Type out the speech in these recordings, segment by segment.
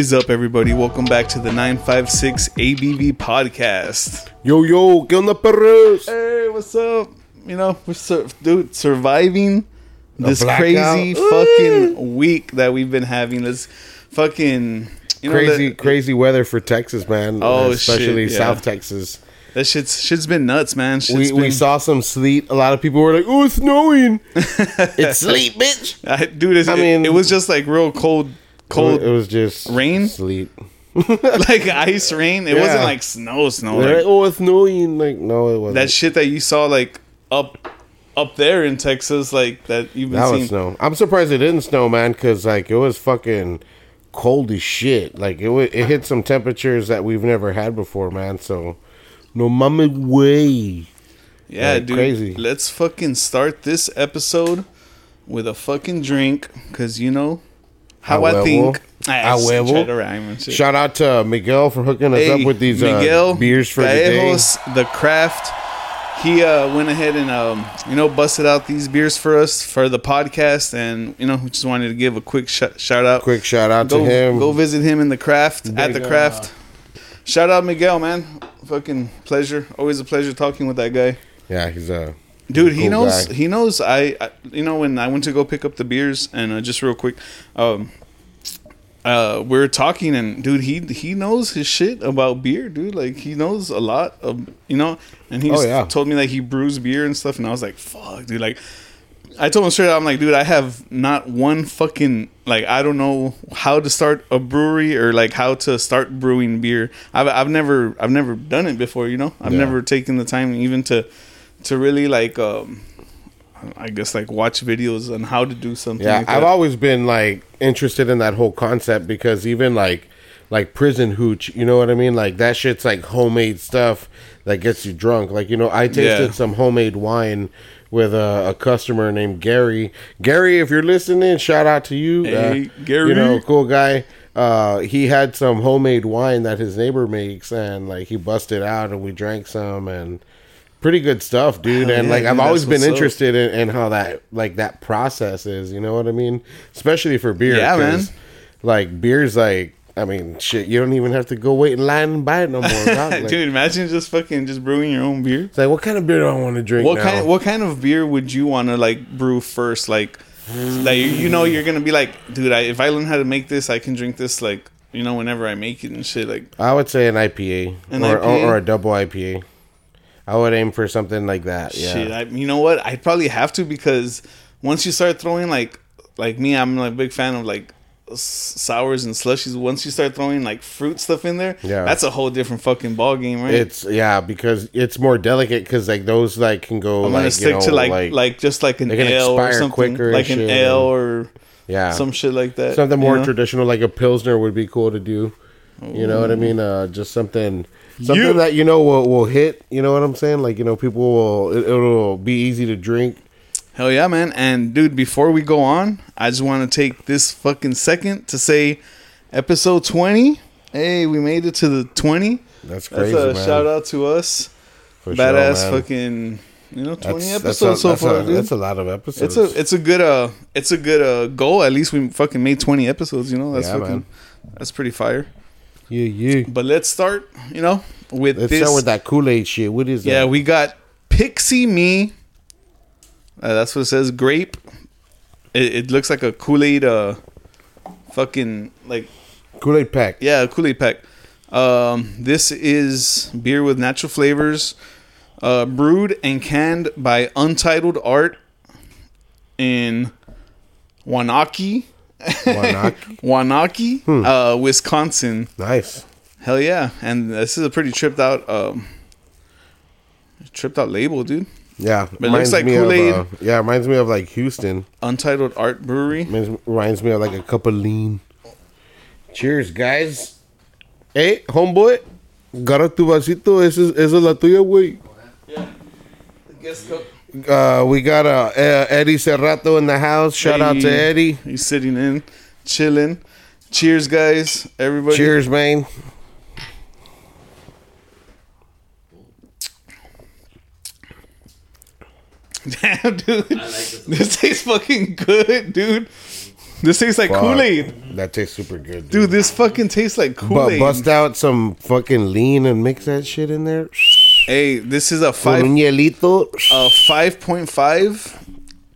Is up, everybody? Welcome back to the 956 ABV podcast. Yo, yo, ¿qué onda, perros? Hey, what's up? You know, we're sur- dude, surviving this crazy fucking week that we've been having. Let's fucking, you know, Crazy, that, crazy weather for Texas, man. Oh, especially shit, yeah. South Texas. that shit's, shit's been nuts, man. Shit's We, we saw some sleet. A lot of people were like, "Oh, it's snowing." it's sleet, bitch. I, dude, I it- mean- it, was just like real cold, It was just Rain? sleet. like ice rain. It wasn't like snow, snow. Like, oh, it's snowing. Like, no, it wasn't. that shit that you saw like up, up there in Texas, like that you've been that seeing. was snow. I'm surprised it didn't snow, man, because like it was fucking cold as shit. Like it wa it hit some temperatures that we've never had before, man. So, no mama way. Yeah, Like, dude. crazy. Let's fucking start this episode with a fucking drink, cause you know how I, huevo. think. I just huevo. try to rhyme and shit. Shout out to Miguel for hooking us Hey, up with these Miguel uh, beers for the day. The craft. He uh, went ahead and um, you know busted out these beers for us for the podcast, and you know just wanted to give a quick sh- shout out. Quick shout out go to him. go visit him in the craft at Big, the uh, craft. Shout out Miguel, man. Fucking pleasure. Always a pleasure talking with that guy. yeah, he's a Dude, he Cool knows. guy. He knows. I, I, you know, when I went to go pick up the beers, and uh, just real quick, um, uh, we are talking, and dude, he he knows his shit about beer, dude. Like he knows a lot of, you know, and he Oh, yeah. told me like he brews beer and stuff, and I was like, fuck, dude, like. I told him straight out, I'm like, dude, I have not one fucking like I don't know how to start a brewery or like how to start brewing beer. I've I've never I've never done it before, you know. I've Yeah. never taken the time even to to really like um I guess like watch videos on how to do something. yeah. like I've always been like interested in that whole concept because even like like prison hooch, you know what I mean? Like that shit's like homemade stuff that gets you drunk. Like you know, I tasted Yeah. some homemade wine with a, a customer named Gary. Gary, if you're listening, shout out to you. Hey, Uh, Gary. you know, cool guy. Uh, he had some homemade wine that his neighbor makes, and like he busted out, and we drank some, and pretty good stuff, dude. Hell and yeah, like I've always been interested in, in how that like that process is. You know what I mean? Especially for beer. Yeah, man. Like beer's like. I mean, shit. You don't even have to go wait in line and buy it no more. Like, Dude, imagine just fucking just brewing your own beer. It's like, what kind of beer do I want to drink What now? kind what kind of beer would you want to like brew first? Like like you- know you're gonna be like, dude, I, if I learn how to make this, I can drink this like you know whenever I make it and shit. Like I would say an IPA, An or, IPA? Or a double IPA. I would aim for something like that. Yeah. shit, I, you know what? I probably have to because once you start throwing like like me, I'm like a big fan of like sours and slushies. Once you start throwing like fruit stuff in there, Yeah. that's a whole different fucking ball game, right? It's yeah because it's more delicate because like those like can go. I'm like, gonna you stick know, to like, like just like an ale or something, like an shit, ale or yeah some shit like that. something you more know? traditional like a pilsner would be cool to do. You know what I mean? Uh, just something something You- that you know will, will hit. You know what I'm saying? Like you know people will it, it'll be easy to drink. Hell yeah, man! And dude, before we go on, I just want to take this fucking second to say, episode twenty. Hey, we made it to the twenty. That's That's crazy, a man. shout out to us. For Badass man. fucking, you know, twenty That's, episodes that's a, so that's far, a, dude. That's a lot of episodes. it's a it's a good uh it's a good uh goal. At least we fucking made twenty episodes. You know, that's Yeah, fucking man. that's pretty fire. Yeah yeah. But let's start. You know, with Let's this. start with that Kool Aid shit. What is that? Yeah, we got Pixie Me. Uh, that's what it says. Grape. It, it looks like a Kool Aid. Uh, fucking like Kool Aid pack. yeah, Kool Aid pack. Um, this is beer with natural flavors, uh, brewed and canned by Untitled Art in Waunakee, Waunakee? Waunakee, Hmm. uh, Wisconsin. Nice. Hell yeah! And this is a pretty tripped out, um, tripped out label, dude. Yeah, But it looks like Kool-Aid. uh, yeah, reminds me of like Houston. Untitled Art Brewery. Reminds, reminds me of like a cup of lean. Cheers, guys. Hey, homeboy, gara tu vasito. Esa es, esa es la tuya, güey. Uh, we got uh, uh, Eddie Serrato in the house. Shout out to Eddie. He's sitting in, chilling. Cheers, guys. Everybody. Cheers, man. Damn, dude. this tastes fucking good, dude. This tastes like. Kool Aid, That tastes super good, dude. dude. This fucking tastes like Kool but Aid. bust out some fucking lean and mix that shit in there. Hey, this is a Con five un hielito. a five point five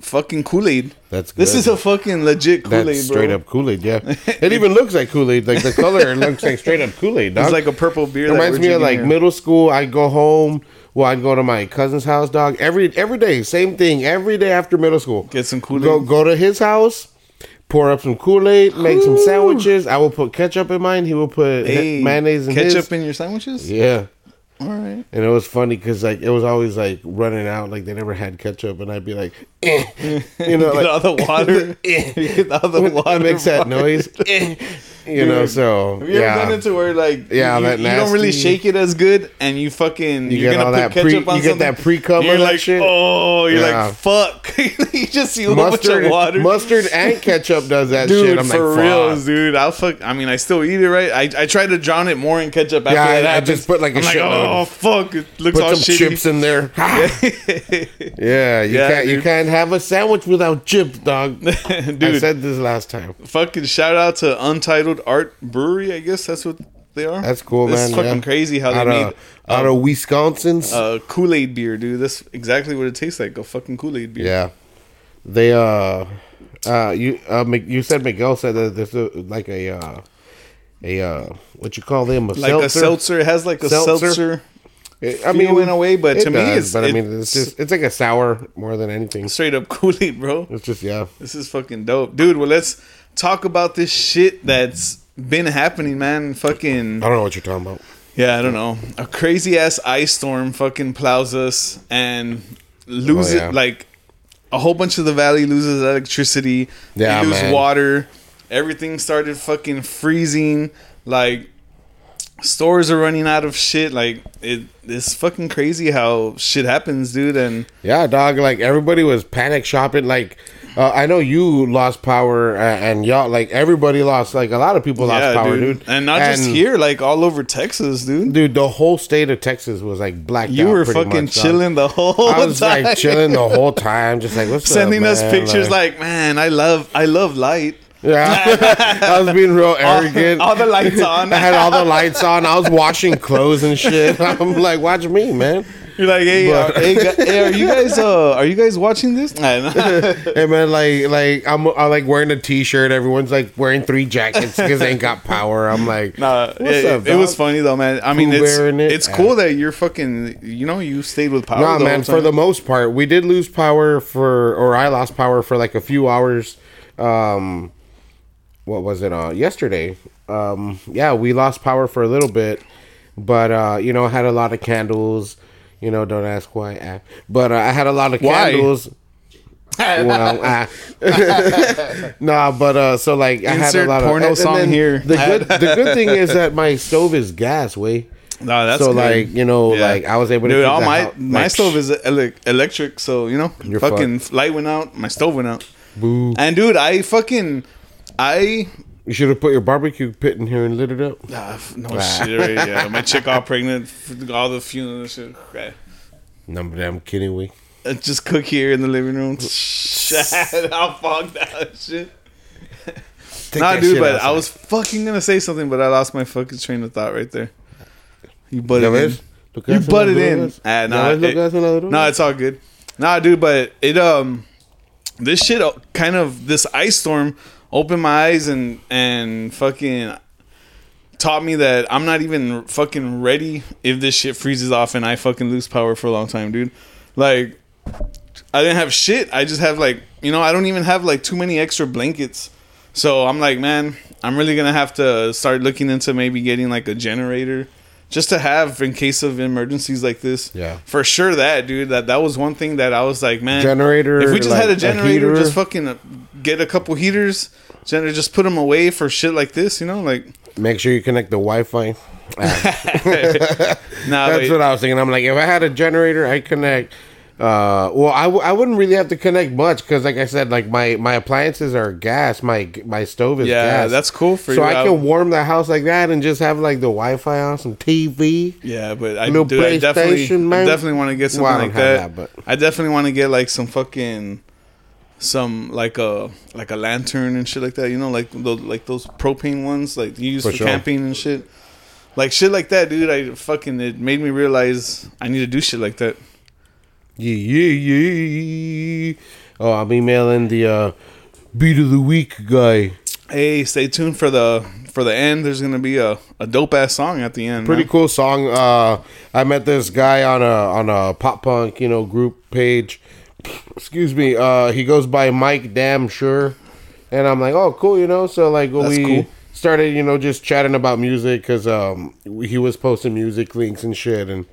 fucking Kool Aid. That's good. This is a fucking legit Kool Aid, straight up Kool Aid. Yeah, it even looks like Kool Aid. Like the color looks like straight up Kool Aid. It's like a purple beer. It reminds me of like here. middle school. I'd go home. Well, I'd go to my cousin's house, dog. Every every day, same thing. Every day after middle school, Get some Kool go Aid. go to his house, pour up some Kool Aid, make some sandwiches. I will put ketchup in mine. He will put Hey, mayonnaise in ketchup his. in your sandwiches. Yeah, All right. and it was funny because like it was always like running out. Like they never had ketchup, and I'd be like, eh. you know, Get like all the water. eh. Get all the When it water. makes that noise. eh. You know, so Have you ever done yeah. it to where like Yeah, you, that you don't really shake it as good, and you fucking You you're get gonna all put that pre- ketchup on you get that pre-cum You're like, shit? oh, you're Yeah. like, fuck. you just see a whole bunch mustard, of water. mustard and ketchup does that Dude, shit. I'm for like, real, dude. I'll fuck. I mean, I still eat it, right? I, I try to drown it more in ketchup after Yeah, I- that I happens. just put, like, a I'm like, shitload. Oh fuck, it looks Put all some shitty. chips in there. yeah, you Yeah, can't you can't have a sandwich without chips, dog. I dude. said this last time. fucking shout out to Untitled Art Brewery. I guess that's what they are. That's cool, It's man, fucking yeah. crazy how they Out made of out of Wisconsin's. uh, Kool Aid beer, dude. That's exactly what it tastes like. A fucking Kool Aid beer. yeah, they uh uh you uh you said Miguel said that there's a, like a uh a uh what you call them a Like a seltzer. It has like a Seltzer? seltzer. I mean, in a way, but it to me, it's- but I mean it's- just it's like a sour more than anything. Straight up Kool Aid, bro. It's just yeah. This is fucking dope, dude. Well, let's talk about this shit that's been happening, man. Fucking I don't know what you're talking about. yeah, I don't know. A crazy ass ice storm fucking plows us and loses Oh, yeah. like a whole bunch of the valley loses electricity. Yeah, lose man. water. Everything started fucking freezing. Like stores are running out of shit. Like it, it's fucking crazy how shit happens, dude. And Yeah, dog. Like everybody was panic shopping. Like uh, I know you lost power, uh, and y'all like everybody lost. Like a lot of people lost yeah, power, dude. dude. And not just here, like all over Texas, dude. dude. The whole state of Texas was like blacked You were fucking much, dog. chilling the whole I was time. like chilling the whole time, just like what's sending up, us pictures like, man, I love, I love light. Yeah. I was being real arrogant. all the lights on. I had all the lights on. I was washing clothes and shit. I'm like, watch me, man. You're like, hey, uh, But- hey, hey, are you guys, uh, are you guys watching this? Nah, nah. Hey man, like like I'm, I'm like wearing a t-shirt. Everyone's like wearing three jackets because they ain't got power. I'm like, Nah, What's it, up, it was funny though, man. I mean, Pooh it's it? it's cool that you're fucking, you know, you stayed with power. Nah, the man. For the most part, we did lose power for, or I lost power for like a few hours. Um, what was it? Uh, yesterday. Um, yeah, we lost power for a little bit, but uh, you know, I had a lot of candles. You know, don't ask why. But uh, I had a lot of Why? candles. well, nah, but uh, so like I had a lot porno of and song here. The good, the good thing is that my stove is gas, way. No, that's so good. like you know, Yeah. like I was able to. Dude, all my hou- my like, stove is electric, so you know, fucking light went out, my stove went out. Boo. And dude, I fucking, I You should have put your barbecue pit in here and lit it up. Ah, f- no shit. Right? Yeah, my chick all pregnant, all the fumes and shit. Okay. No, but I'm kidding. We. Uh, Just cook here in the living room. Shit, I'll fuck that shit. nah, that dude, shit but I was fucking gonna say something, but I lost my fucking train of thought right there. You butted ¿Ya in. ves? You butted in. drogas. Ah, ¿Ya nah, ves lo it- que hacen? No, it's all good. Nah, dude, but it um, this shit uh, kind of this ice storm opened my eyes and and fucking taught me that I'm not even fucking ready if this shit freezes off and I fucking lose power for a long time, dude. Like, I didn't have shit. I just have like, you know, I don't even have like too many extra blankets. So I'm like, man, I'm really gonna have to start looking into maybe getting like a generator just to have in case of emergencies like this. Yeah. For sure that, dude, that that was one thing that I was like, man, Generator, If we just had like, a a generator, heater. just fucking get a couple heaters, gener- just put them away for shit like this, you know, like Make sure you connect the Wi-Fi. nah, That's wait. what I was thinking. I'm like, if I had a generator, I connect. Uh, well, I, w- I wouldn't really have to connect much because, like I said, like my my appliances are gas. My my stove is yeah, gas. that's cool for so you. So I can warm the house like that and just have like the Wi-Fi on, some TV. Yeah, but I, dude, I definitely, I definitely want to get something Well, like that. that, but- I definitely want to get like some fucking, some like a like a lantern and shit like that. You know, like those like those propane ones like you use For for, sure. camping and shit. Like shit like that, dude. I fucking it made me realize I need to do shit like that. Yeah, yeah, yeah. Oh, I'm emailing the uh, beat of the week guy. Hey, stay tuned for the for the end. There's gonna be a, a dope ass song at the end. Pretty man. cool song. Uh, I met this guy on a on a pop punk, you know, group page. Excuse me. Uh, he goes by Mike Damn Sure, and I'm like, oh, cool, you know. So like That's we cool. started, you know, just chatting about music because um he was posting music links and shit, and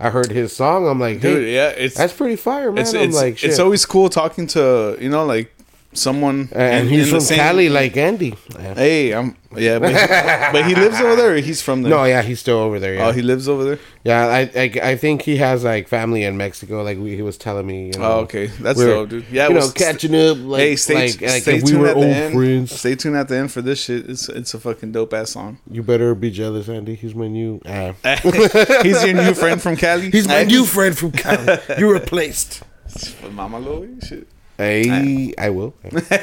I heard his song. I'm like, dude. hey, Yeah, it's that's pretty fire, man. it's I'm it's, like, shit. it's always cool talking to you know like someone and in- he's in the from same- Cali, like Andy. Hey, I'm yeah, but he, but he lives over there. Or he's from there. No, yeah, he's still over there. Yeah, Oh, he lives over there. yeah. I, I I think he has like family in Mexico. Like we, he was telling me. You know, Oh, okay, that's we're, dope, dude. Yeah, you know, catching up. Like, hey, stay, like, like stay we tuned were at the old end. friends. Stay tuned at the end for this shit. It's it's a fucking dope ass song. You better be jealous, Andy. He's my new. Ah. he's your new friend from Cali. He's my new friend from Cali. you replaced. Mama Loy shit. Hey, I will.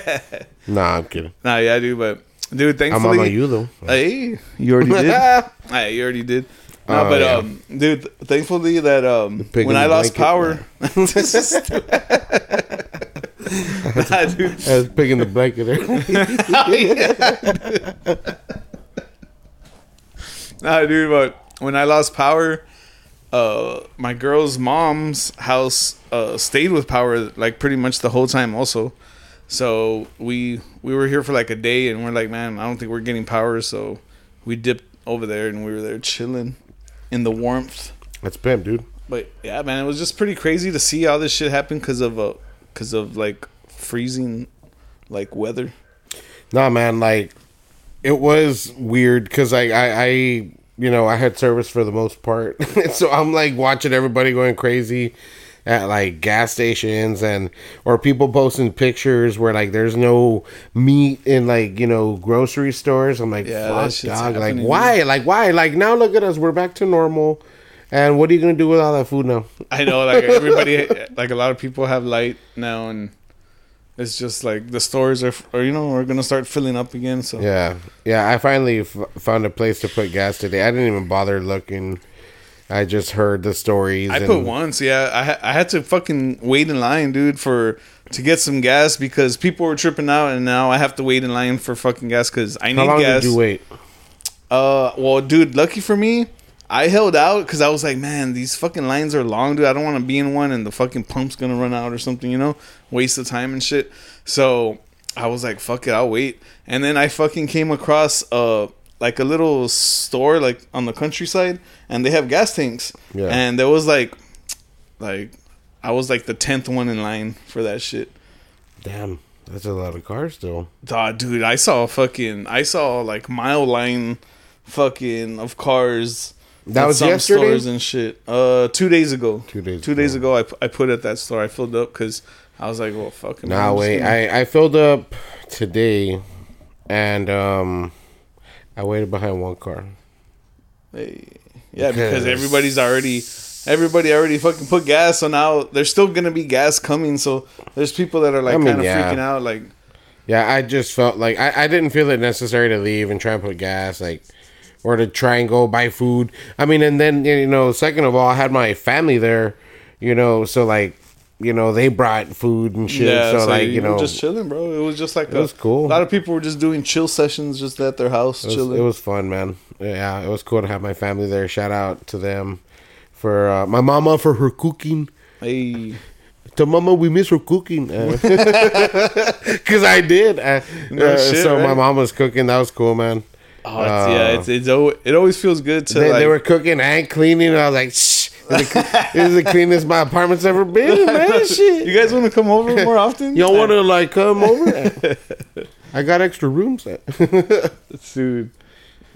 nah, I'm kidding. Nah, yeah, dude, but dude, thankfully, I'm on you though. Hey, you already did. hey, you already did. No, Oh, but yeah. um, dude, thankfully that um, when I lost power, This is stupid. nah, dude. I was picking the blanket there. Nah, dude, but when I lost power, uh, my girl's mom's house uh stayed with power like pretty much the whole time. Also, so we we were here for like a day, and we're like, man, I don't think we're getting power, so we dipped over there, and we were there chilling in the warmth. That's pimp, dude. But yeah, man, it was just pretty crazy to see all this shit happen because of uh, because of like freezing, like weather. Nah, man, like it was weird because I, I, I, you know, I had service for the most part, so I'm like watching everybody going crazy at like gas stations and or people posting pictures where like there's no meat in like you know grocery stores. I'm like, Yeah, fuck, dog. Like why? Like why? Like now look at us, we're back to normal. And what are you gonna do with all that food now? I know, like everybody, like a lot of people have light now, and it's just like the stores are, or you know, we're gonna start filling up again. So Yeah, yeah. I finally f- found a place to put gas today. I didn't even bother looking. I just heard the stories. I and- put once, yeah. I ha- I had to fucking wait in line, dude, for to get some gas because people were tripping out, and now I have to wait in line for fucking gas because I need gas. How long did you wait? Uh, well, dude, lucky for me, I held out because I was like, man, these fucking lines are long, dude. I don't want to be in one and the fucking pump's gonna run out or something, you know, waste of time and shit. So I was like, fuck it, I'll wait. And then I fucking came across uh like a little store like on the countryside, and they have gas tanks. Yeah. And there was like, like, I was like the tenth one in line for that shit. Damn, that's a lot of cars still. Dog, dude, I saw fucking, I saw like mile line, fucking of cars. That at was some yesterday? stores and shit. Uh, two days ago. Two days Two days ago. ago, I, I put at that store. I filled up because I was like, well, fuck it. man, Nah, wait. gonna- I I filled up today, and um, I waited behind one car. Hey. Yeah, because Because- everybody's already, everybody already fucking put gas. So now there's still gonna be gas coming. So there's people that are like I mean, kind of yeah. freaking out. Like, Yeah, I just felt like I, I didn't feel it necessary to leave and try and put gas, like, or to try and go buy food. I mean, and then you know, second of all, I had my family there, you know, so like, you know, they brought food and shit. yeah, so, so like, you, you know, just chilling, bro. It was just like It was cool. A lot of people were just doing chill sessions just at their house, it was, chilling. it was fun, man. Yeah, it was cool to have my family there. Shout out to them for uh, my mama for her cooking. hey. To mama, we miss her cooking because I did. Uh, No uh, shit, so my mom was cooking. That was cool, man. Oh, it's, yeah, it's, uh, it's al- it always feels good to They, like. they were cooking and cleaning. And I was like, Shh, this is the- this is the cleanest my apartment's ever been, man. Shit. you guys want to come over more often? Y'all want to like come over? I got extra rooms. but dude?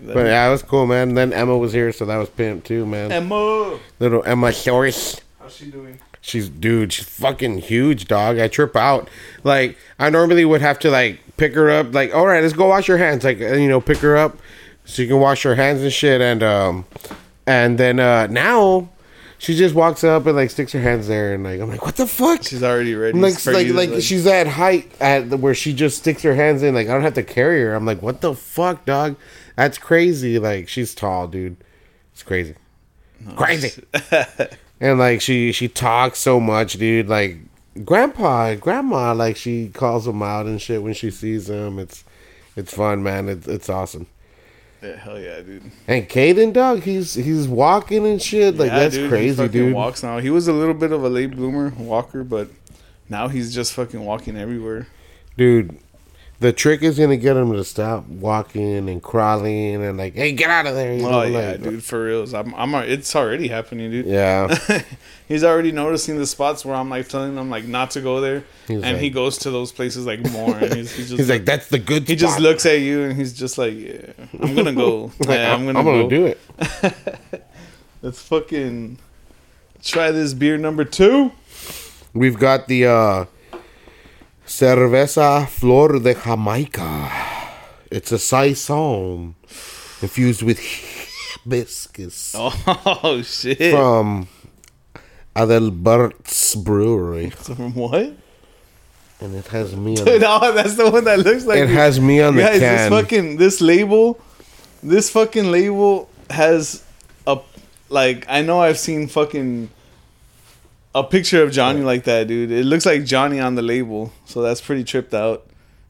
yeah, it was cool, man. Then Emma was here, so that was pimp too, man. Emma, Little Emma Source. how's she doing? She's dude, she's fucking huge, dog. I trip out. Like I normally would have to like pick her up, like, all right, let's go wash your hands, like you know, pick her up so you can wash your hands and shit, and um, and then uh now she just walks up and like sticks her hands there, and like I'm like, what the fuck? She's already ready. like like to, like she's at height at the, where she just sticks her hands in. Like I don't have to carry her. I'm like, what the fuck, dog? That's crazy. Like she's tall, dude. It's crazy, crazy. and like she she talks so much, dude. Like grandpa, grandma, like she calls him out and shit when she sees him. It's it's fun, man. It's it's awesome. Yeah, hell yeah, dude. And Caden, dog, he's he's walking and shit. Like Yeah, that's dude, he crazy, dude. Walks now. He was a little bit of a late bloomer walker, but now he's just fucking walking everywhere. Dude, the trick is gonna get him to stop walking and crawling and like, hey, get out of there. You Oh know, yeah, like- dude, for reals. I'm, I'm. It's already happening, dude. Yeah. he's already noticing the spots where I'm like telling him like not to go there, He's and like- he goes to those places like more, and he's, he's just He's like, that's the good. he just looks at you and he's just like, yeah, I'm gonna go. Yeah, I'm gonna, go. do it. Let's fucking try this beer number two. We've got the uh, Cerveza Flor de Jamaica. It's a saison infused with hibiscus Oh shit! from Adelbert's Brewery, from what? and it has me on. no, The, that's the one that looks like it has me on the Guys, can. this fucking this label, this fucking label has a like I know I've seen fucking a picture of Johnny like that, dude. It looks like Johnny on the label, so that's pretty tripped out.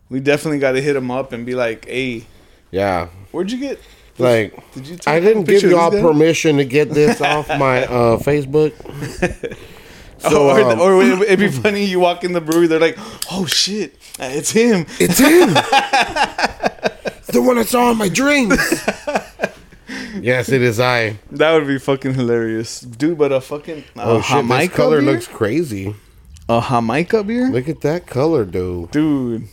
We definitely got to hit him up and be like, "Hey, yeah, where'd you get? like Did you? Take I didn't give y'all permission to get this off my uh, Facebook. So, or, um, or it'd it'd be funny. You walk in the brewery, they're like, "Oh shit, it's him." It's him. the one I saw in my dreams. Yes, it is I. That would be fucking hilarious, dude. But a fucking Oh a shit, this color beer? looks crazy. a Jamaica beer, Look at that color, dude. dude.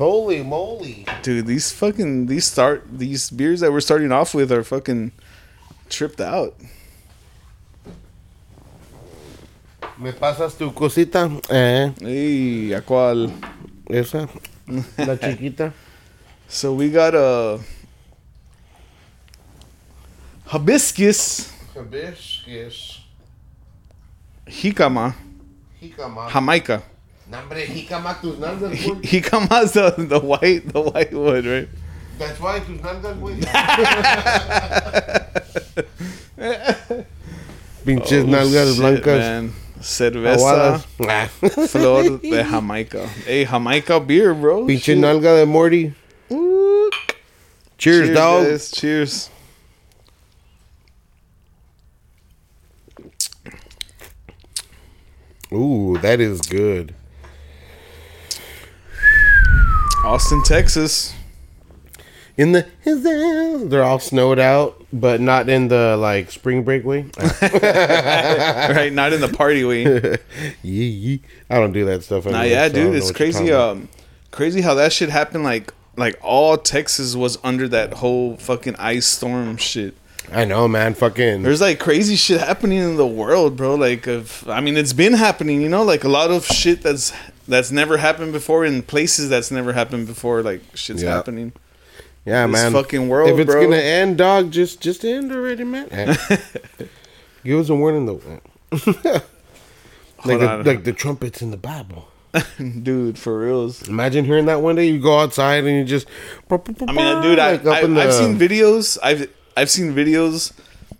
Holy moly. Dude, these fucking these start these beers that we're starting off with are fucking tripped out. ¿Me pasas tu cosita? Eh, Hey, ¿a cuál? esa. La chiquita. So we got a hibiscus Hibiscus. jicama Jicama. jamaica. Nombre, jicama tus nalgas, Ji- güey. Jicama is the, the white the white one, right? That's why tus nalgas, güey. Pinches oh, nalgas Oh, Shit, blancas. man. Cerveza Aguadas. Flor de Jamaica. Hey, Jamaica beer, bro. Pinche Shit. nalga de Morty. Cheers, dog. guys. Cheers. Ooh, that is good. Austin, Texas. In the they're all snowed out, but not in the like spring break way. right, not in the party way. yeah, yee. I don't do that stuff. Nah, yeah, so dude, it's crazy. Um, crazy how that shit happened. Like, like all Texas was under that whole fucking ice storm shit. I know, man. Fucking. There's like crazy shit happening in the world, bro. Like, of I mean, it's been happening. You know, like a lot of shit that's that's never happened before in places that's never happened before. Like, shit's Yeah. happening. yeah, this man. fucking world, If it's bro. gonna end, dog, just just end already, man. Give us a warning though. like the, like the trumpets in the Bible. dude, for reals. Imagine hearing that one day. You go outside and you just. I mean, dude, I, like, up I in I've seen videos. I've I've seen videos.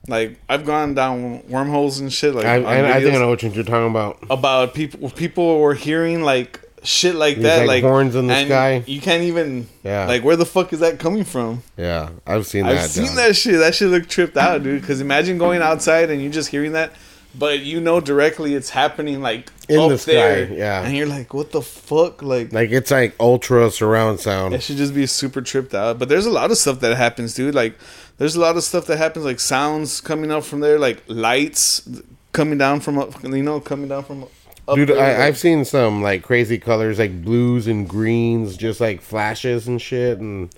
Like I've gone down wormholes and shit. Like I, I, I think I know what you're talking about. about people people were hearing like shit like These, that like, like, horns in the sky. you can't even Yeah. like where the fuck is that coming from Yeah, I've seen that. i've seen dog. that shit that shit look tripped out dude because imagine going outside and you just hearing that but you know directly it's happening like In up the sky, there, yeah. and you're like what the fuck like Like it's like ultra surround sound. it should just be super tripped out but there's a lot of stuff that happens dude like there's a lot of stuff that happens like sounds coming up from there like lights coming down from up you know coming down from up Dude, there, I, I've seen some like crazy colors, like blues and greens, just like flashes and shit. And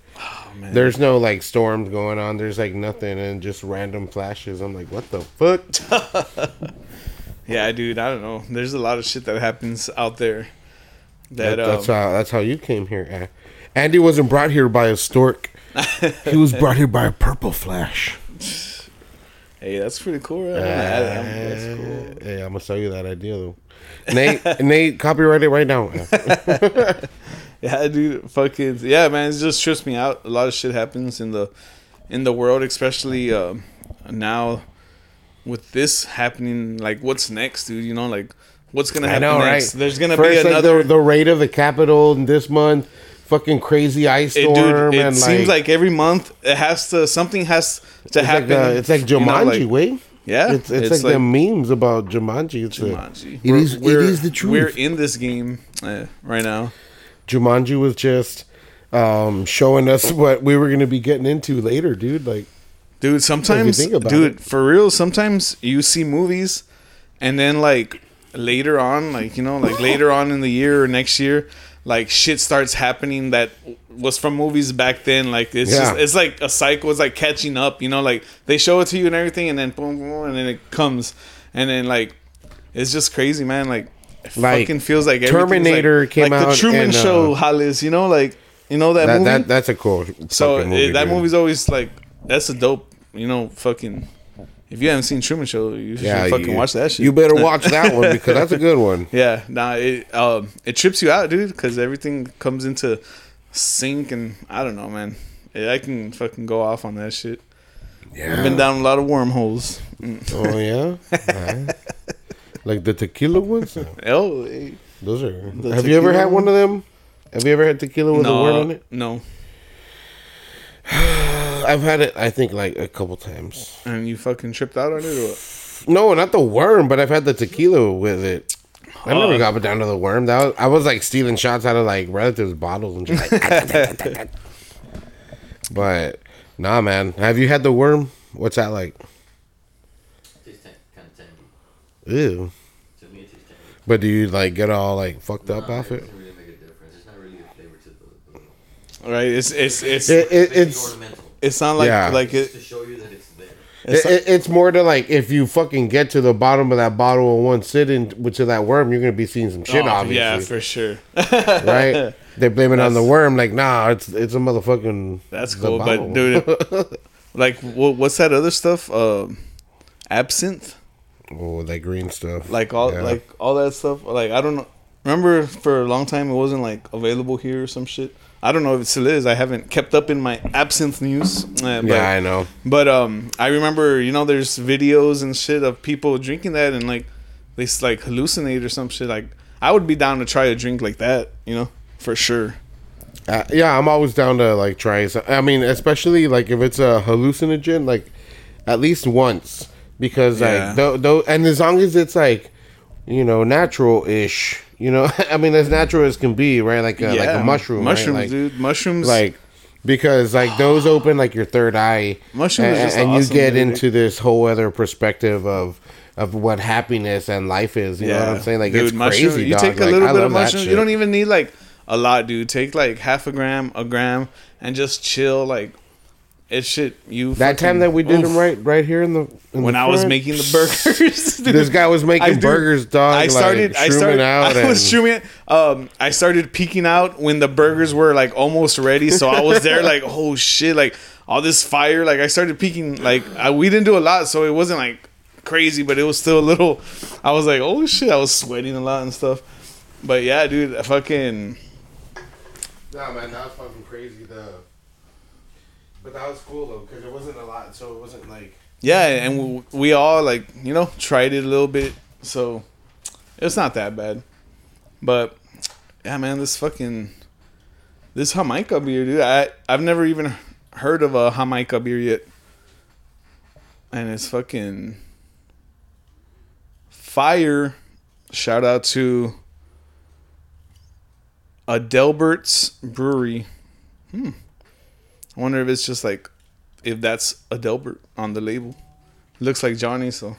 man. there's no like storms going on. There's like nothing, and just random flashes. I'm like, what the fuck? Yeah, dude, I don't know. There's a lot of shit that happens out there. That, That- that's um, how that's how you came here. Eh. Andy wasn't brought here by a stork. he was brought here by a purple flash. Hey, that's pretty cool. Right? that's Uh, cool. Hey, I'm gonna sell you that idea though. Nate, Nate, copyright it right now. Yeah, dude, fucking yeah, man. It just trips me out. A lot of shit happens in the in the world, especially um, now with this happening. Like, what's next, dude? You know, like what's gonna happen know, next? right? There's gonna First, be like, another. the, the rate of the capital this month. Fucking crazy ice it, storm. dude, it and seems like every month it has to something has to it's happen. like, uh, it's like you know, Jumanji, like- yeah, It's, it's, like, the memes about Jumanji. It's a- Jumanji. it is. It is the truth. We're in this game uh, right now. Jumanji was just um, showing us what we were going to be getting into later, dude. Like, Dude, sometimes, think about dude, it. for real, sometimes you see movies and then, like, later on, like, you know, like later on in the year or next year, like, shit starts happening that was from movies back then. Like, it's Yeah. just, it's like a cycle. It's like catching up, you know, like, they show it to you and everything, and then boom, boom, and then it comes. And then, like, it's just crazy, man. Like, it Like, fucking feels like Terminator like, came like out the Truman and, uh, Show, Hollis, you know, like, you know that, that, movie? that that's a cool. So fucking it, that dude. movie's always like that's a dope, you know, fucking. If you haven't seen Truman Show, you should Yeah, fucking you, watch that shit. You better watch that one because that's a good one. yeah, nah, it um it trips you out, dude, because everything comes into sync, and I don't know, man. Yeah, I can fucking go off on that shit. Yeah. I've been down a lot of wormholes. Mm. Oh yeah. like the tequila ones. Oh, hey. Those are. The Have you ever had one? one of them? Have you ever had tequila with a worm in no, it? no, I've had it. I think like a couple times. and you fucking tripped out on it. Or what? No, not the worm, but I've had the tequila with it. I never Oh. got down to the worm. That was, I was like stealing shots out of like relatives' bottles and just like. but nah, man. Have you had the worm? What's that like? tastes kind of tangy. Ew. To me, it tastes tangy. But do you like get all like fucked up off it? doesn't really make a difference. It's not really a flavor to the. the Right? It's it's it's It, it it's it's ornamental. it's not like Yeah. like Just it. to show you that it's there. It's it, it- it's more to like if you fucking get to the bottom of that bottle in one sitting, which of that worm, you're gonna be seeing some shit. oh, obviously, yeah, for sure. right? They blame it on the worm. Like, nah, it's it's a motherfucking. That's the cool, bottle. but dude, like, what, what's that other stuff? Um, absinthe, oh, that green stuff. like all, Yeah. like all that stuff. Like, I don't know. Remember, for a long time, it wasn't like available here or some shit. I don't know if it still is. I haven't kept up in my absinthe news. Uh, but, yeah, I know. but um, I remember, you know, there's videos and shit of people drinking that and like they like hallucinate or some shit. Like, I would be down to try a drink like that, you know, for sure. Uh, yeah, I'm always down to like try. Some, I mean, especially like if it's a hallucinogen, like at least once, because Yeah. like though, though, and as long as it's like you know natural ish, you know, I mean as natural as can be, right? Like a, like a mushroom, right? mushrooms, Like- dude, mushrooms. like because like those open like your third eye Mushroom and, and you get dude. into this whole other perspective of of what happiness and life is you know what i'm saying like it's mushroom- crazy You dog. take a little I bit of that mushroom. You don't even need like a lot, dude. Take like half a gram, a gram, and just chill. Like it shit. You that fucking- time that we did oof. them right right here in the in when the I was front, making the burgers. dude. this guy was making I do- burgers dog I started. like, I started. out I was and- shrooming. Um, I started peeking out when the burgers were like almost ready. So I was there, like, oh shit, like all this fire. Like I started peeking. Like I, we didn't do a lot, so it wasn't like crazy, but it was still a little. I was like, oh shit, I was sweating a lot and stuff. But yeah, dude, I fucking. Nah, man, that was fucking crazy. The, but that was cool though, because it wasn't a lot, so it wasn't like. Yeah, and we, we all like you know tried it a little bit, so it's not that bad. But yeah, man, this fucking this Jamaica beer, dude. I I've never even heard of a Jamaica beer yet, and it's fucking fire. Shout out to Adelbert's Brewery. Hmm. I wonder if it's just like if that's Adelbert on the label. Looks like Johnny, so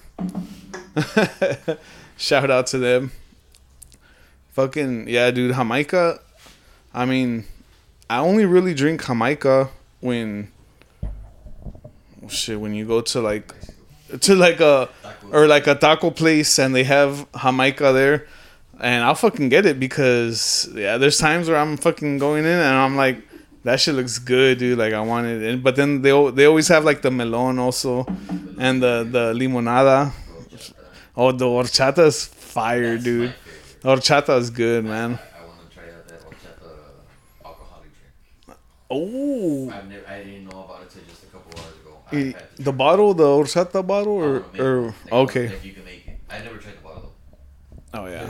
shout out to them. Fucking yeah, dude, Jamaica. I mean, I only really drink Jamaica when shit when you go to like to like a or like a taco place and they have Jamaica there. And I'll fucking get it because yeah, there's times where I'm fucking going in and I'm like, That shit looks good, dude. Like I wanted it, but then they they always have like the melon also, and the the limonada. Oh, the horchata is fire, dude. Horchata is good, man. I want to try out that horchata alcoholic drink. Oh, I've never, I didn't know about it till just a couple hours ago. I had to the bottle, the horchata bottle, or uh, I know, or. Like, okay. Like you can make it. I never tried the bottle though. Oh yeah.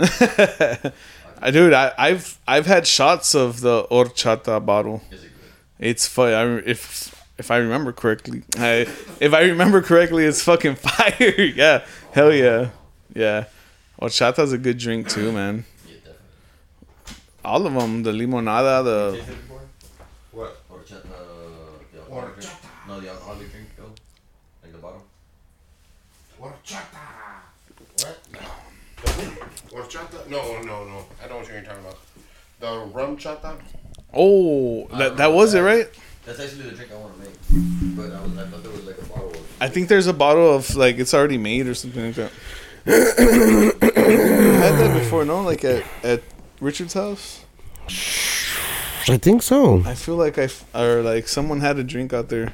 Have you, Johnny? No, maybe. I dude, I, I've I've had shots of the horchata bottle. Is it good? It's fun. I, if if I remember correctly, I if I remember correctly, it's fucking fire. yeah, hell yeah, yeah. Horchata's a good drink too, man. Yeah. All of them, the limonada, the Tasted? What? Horchata, the alcoholic drink? No, the alcoholic drink, though. Like the bottle. Horchata. What? Horchata? No, no, no. I don't know what you're talking about. The RumChata? oh, that that was it, right? That's actually the drink I want to make. But I, was, I thought there was like a bottle of I think there's a bottle of like it's already made or something like that. I had that before, no? Like at at Richard's house. I think so. I feel like I f- or like someone had a drink out there,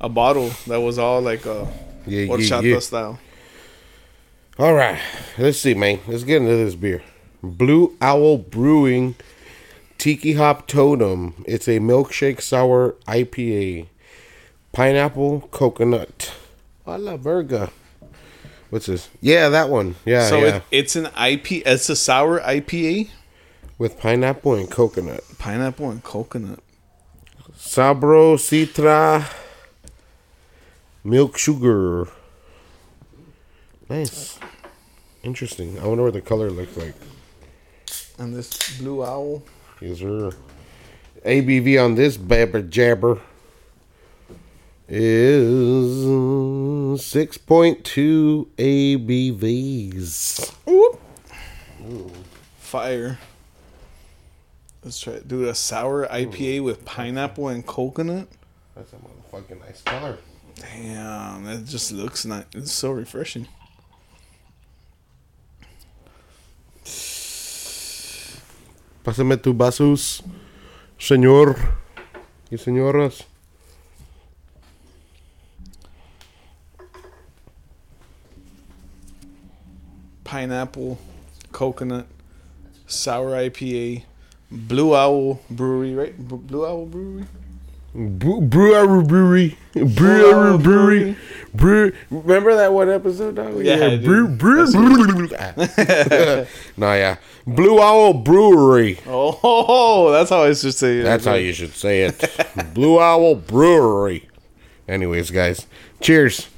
a bottle that was all like a Yeah, yeah, horchata yeah. style. All right. Let's see, man. Let's get into this beer. Blue Owl Brewing Tiki Hop Totem. It's a milkshake sour IPA. Pineapple coconut. Oh, a la verga. What's this? Yeah, that one. Yeah, so yeah. it, it's an IP. It's a sour IPA, With pineapple and coconut. pineapple and coconut. Sabro Citra Milk Sugar. Nice. Interesting. I wonder what the color looks like. And this blue owl. Is there ABV on this babber jabber is 6.2 ABVs. Whoop. Fire. Let's try it. Do a sour IPA with pineapple and coconut. That's a motherfucking nice color. Damn, that just looks nice. It's so refreshing. Pásame tu vasos, señor y señoras. Pineapple, coconut, sour IPA, Blue Owl Brewery, right? Blue Owl Brewery. Brewery, brewery, brewery, brewery, brew. Remember that one episode, dog? Yeah, do. brew, brew, brew. no, yeah, Blue Owl Brewery. Oh, that's how I should say it. That's how you should say it. Blue Owl Brewery. Anyways, guys, cheers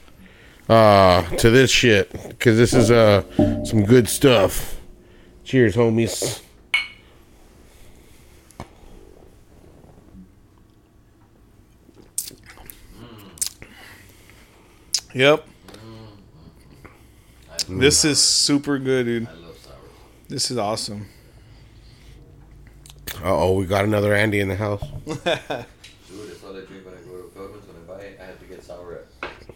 uh, to this shit because this is uh some good stuff. Cheers, homies. Yep. This is super good, dude. I love sour. This is awesome. Uh oh, we got another Andy in the house. Dude, that's all I drink when I go to Pilgrims. When I buy it, I have to get sour.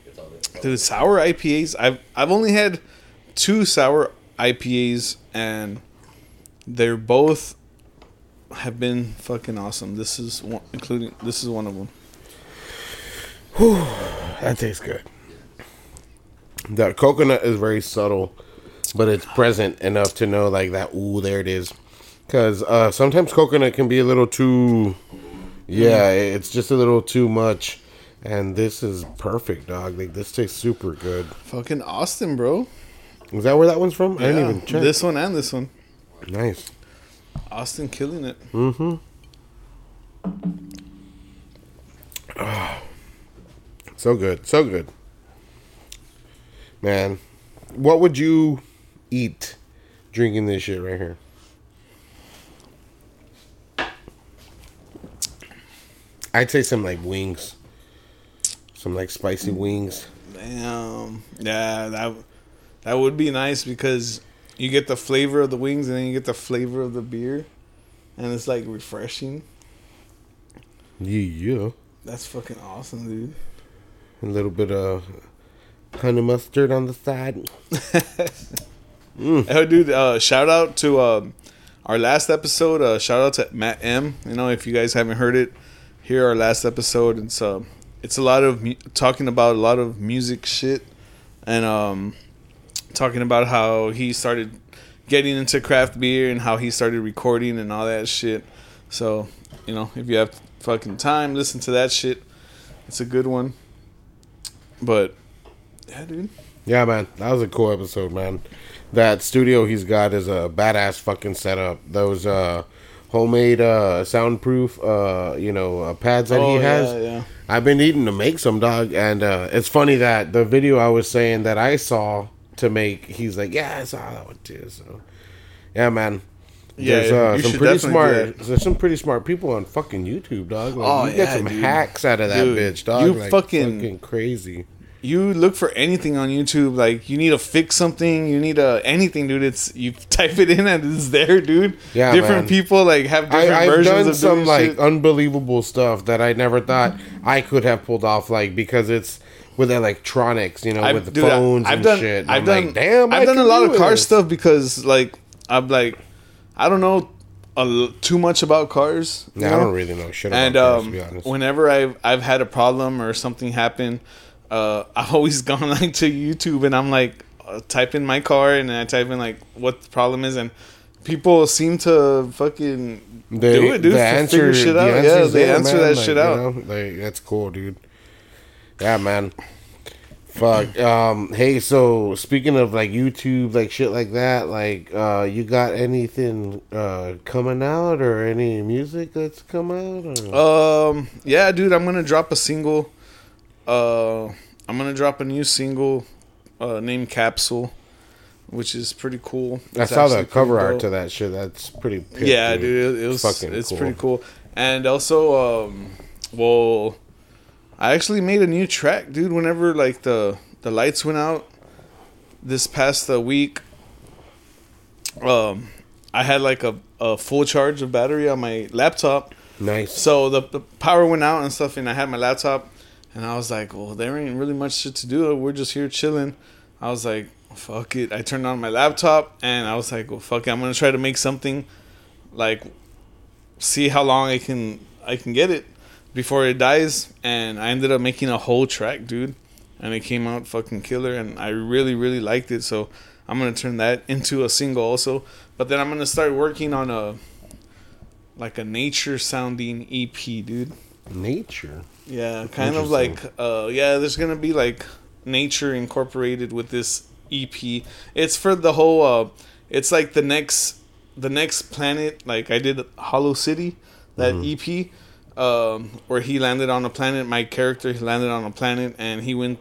It's all it. Dude, sour IPAs. I've I've only had two sour IPAs, and they're both have been fucking awesome. This is one, including this is one of them. That tastes good. The coconut is very subtle, but it's present enough to know like that. Ooh, there it is. Because uh, sometimes coconut can be a little too. Yeah, it's just a little too much. And this is perfect, dog. Like this tastes super good. Fucking Austin, bro. Is that where that one's from? I didn't Yeah, even check. This one and this one. nice. Austin killing it. Mm-hmm. So good. So good. Man, what would you eat drinking this shit right here? I'd say some like wings. Some like spicy wings. Damn. Yeah, that that would be nice because you get the flavor of the wings and then you get the flavor of the beer, and it's like refreshing. Yeah, yeah. That's fucking awesome, dude. A little bit of honey mustard on the side. Oh, dude! Uh, shout out to um, our last episode. Uh, shout out to Matt M. You know, if you guys haven't heard it, hear our last episode. It's uh, it's a lot of mu- talking about a lot of music shit, and um, talking about how he started getting into craft beer and how he started recording and all that shit. So, you know, if you have fucking time, listen to that shit. It's a good one. But yeah, dude. Yeah, man, that was a cool episode, man. That studio he's got is a badass fucking setup. Those uh, homemade uh, soundproof, uh, you know, uh, pads that Oh, he has. yeah, yeah. I've been needing to make some, dog. And uh, it's funny that the video I was saying that I saw to make, he's like, yeah, I saw that one too. So, yeah, man. Yeah, There's uh, some pretty smart. There's some pretty smart people on fucking YouTube, dog. Like, Oh, you get some dude. hacks out of that Dude, bitch, dog. you like, fucking- fucking crazy. You look for anything on YouTube, like you need to fix something, you need a anything, dude. It's you type it in and it's there, dude. Yeah, different man. people like have different I, I've versions done of some like shit. unbelievable stuff that I never thought I could have pulled off, like because it's with electronics, you know, I've- with the dude, phones I've and done, shit. And I've I'm done, like, damn, I've done a lot of car this. stuff because like I'm like I don't know l- too much about cars. Yeah, I don't really know shit about and cars, to um, be honest. whenever I've I've had a problem or something happen, uh, I've always gone like to YouTube and I'm like uh, type in my car and I type in like what the problem is and people seem to fucking They, do it, dude. the answer, figure shit the out. Yeah, they there, answer man, that like, shit you out. know, like that's cool, dude. Yeah, man. Fuck. Um. Hey, so speaking of like YouTube, like shit like that, like uh, you got anything uh coming out or any music that's come out? Or? Um, yeah, dude, I'm gonna drop a single. Uh, I'm gonna drop a new single, uh, named Capsule, which is pretty cool. I It's saw the cover art dope. to that shit. That's pretty. Pick, yeah, dude, it, it was fucking it's cool. pretty cool. And also, um, well, I actually made a new track, dude. Whenever like the the lights went out this past uh, week, um, I had like a, a full charge of battery on my laptop. Nice. So the, the power went out and stuff, and I had my laptop, and I was like, well, there ain't really much shit to do. We're just here chilling. I was like, fuck it. I turned on my laptop, and I was like, well, fuck it. I'm gonna try to make something, like, see how long I can I can get it before it dies. And I ended up making a whole track, dude, and it came out fucking killer, and I really really liked it. So I'm gonna turn that into a single also. But then I'm gonna start working on a like a nature sounding EP, dude. Nature. Yeah, kind of like uh yeah, there's to be like nature incorporated with this EP. It's for the whole uh it's like the next the next planet like I did Hollow City, that EP um where he landed on a planet, my character he landed on a planet and he went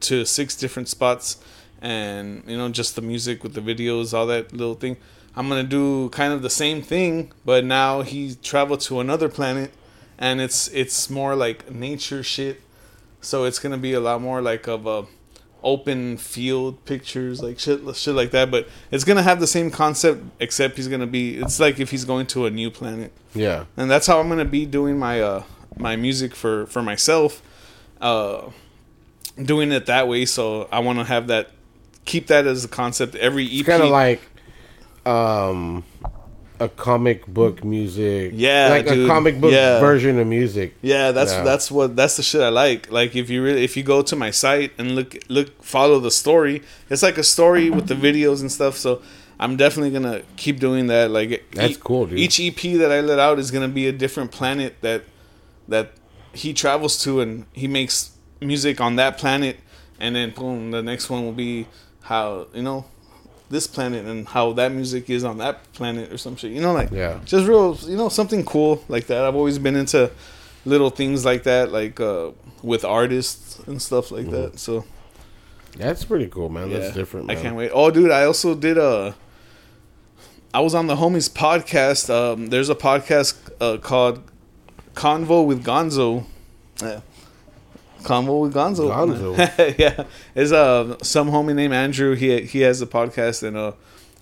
to six different spots and you know just the music with the videos all that little thing i'm gonna do kind of the same thing but now he traveled to another planet and it's it's more like nature shit so it's gonna be a lot more like of a open field pictures like shit shit like that but it's gonna have the same concept except he's gonna be it's like if he's going to a new planet Yeah. and that's how I'm gonna be doing my uh my music for for myself, uh, doing it that way. So I want to have that, keep that as a concept. Every EP, It's kind of like um a comic book music. Yeah, Like dude. a comic book Yeah. version of music. yeah, that's Yeah. that's what that's the shit I like. Like if you really if you go to my site and look look follow the story, it's like a story with the videos and stuff. So. I'm definitely gonna keep doing that. Like That's e- cool, dude. Each EP that I let out is gonna be a different planet that that he travels to, and he makes music on that planet, and then boom, the next one will be how you know this planet and how that music is on that planet or some shit. You know, like Yeah. just real, you know, something cool like that. I've always been into little things like that, like uh, with artists and stuff like that. So That's pretty cool, man. yeah, That's different. Man. I can't wait. Oh, dude, I also did a. I was on the homies podcast. Um, there's a podcast uh, called Convo with Gonzo. Yeah. Convo with Gonzo. Gonzo. yeah, it's uh some homie named Andrew. He he has a podcast and uh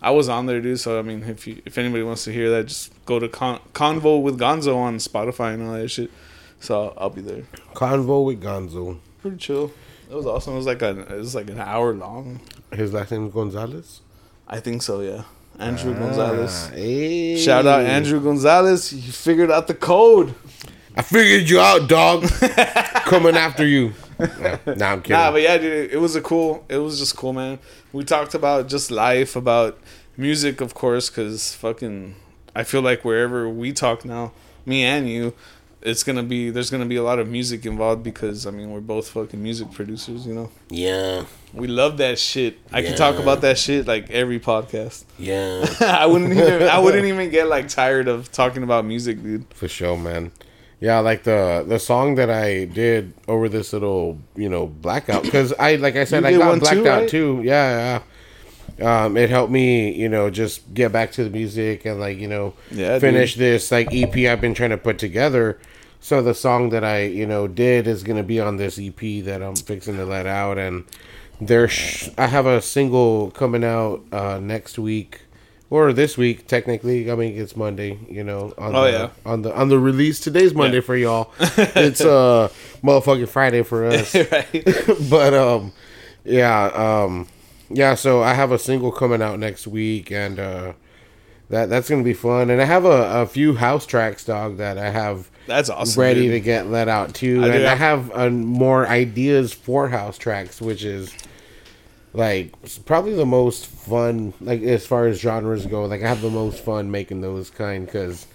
I was on there, dude. So I mean, if you if anybody wants to hear that, just go to Con- Convo with Gonzo on Spotify and all that shit. So I'll, be there. Convo with Gonzo. Pretty chill. It was awesome. It was like a it was like an hour long. His last name is Gonzalez. I think so, yeah. Andrew Gonzalez. Ah, hey. Shout out Andrew Gonzalez. You figured out the code. I figured you out, dog. Coming after you. Nah, nah, I'm kidding. Nah, but yeah, dude, it was a cool. It was just cool, man. We talked about just life, about music, of course, because fucking, I feel like wherever we talk now, me and you, it's gonna be there's gonna be a lot of music involved because I mean we're both fucking music producers, you know. yeah, We love that shit. I can talk about that shit like every podcast. yeah, I wouldn't even I wouldn't even get like tired of talking about music, dude. for sure, man. Yeah, like the the song that I did over this little you know blackout because I like I said I got blacked too, out right? too. Yeah, yeah. Um, it helped me, you know, just get back to the music and like you know Yeah, dude. finish this like EP I've been trying to put together. So the song that I you know did is gonna be on this EP that I'm fixing to let out, and there's I have a single coming out uh, next week or this week technically. I mean it's Monday, you know. On Oh, the, yeah. on the on the release today's Monday Yeah. for y'all. it's uh motherfucking Friday for us. right? but um yeah um yeah so i have a single coming out next week and uh that that's gonna be fun and i have a, a few house tracks dog that i have That's awesome. ready dude. to get let out too I do i have- have uh, more ideas for house tracks which is like probably the most fun like as far as genres go like i have the most fun making those kind because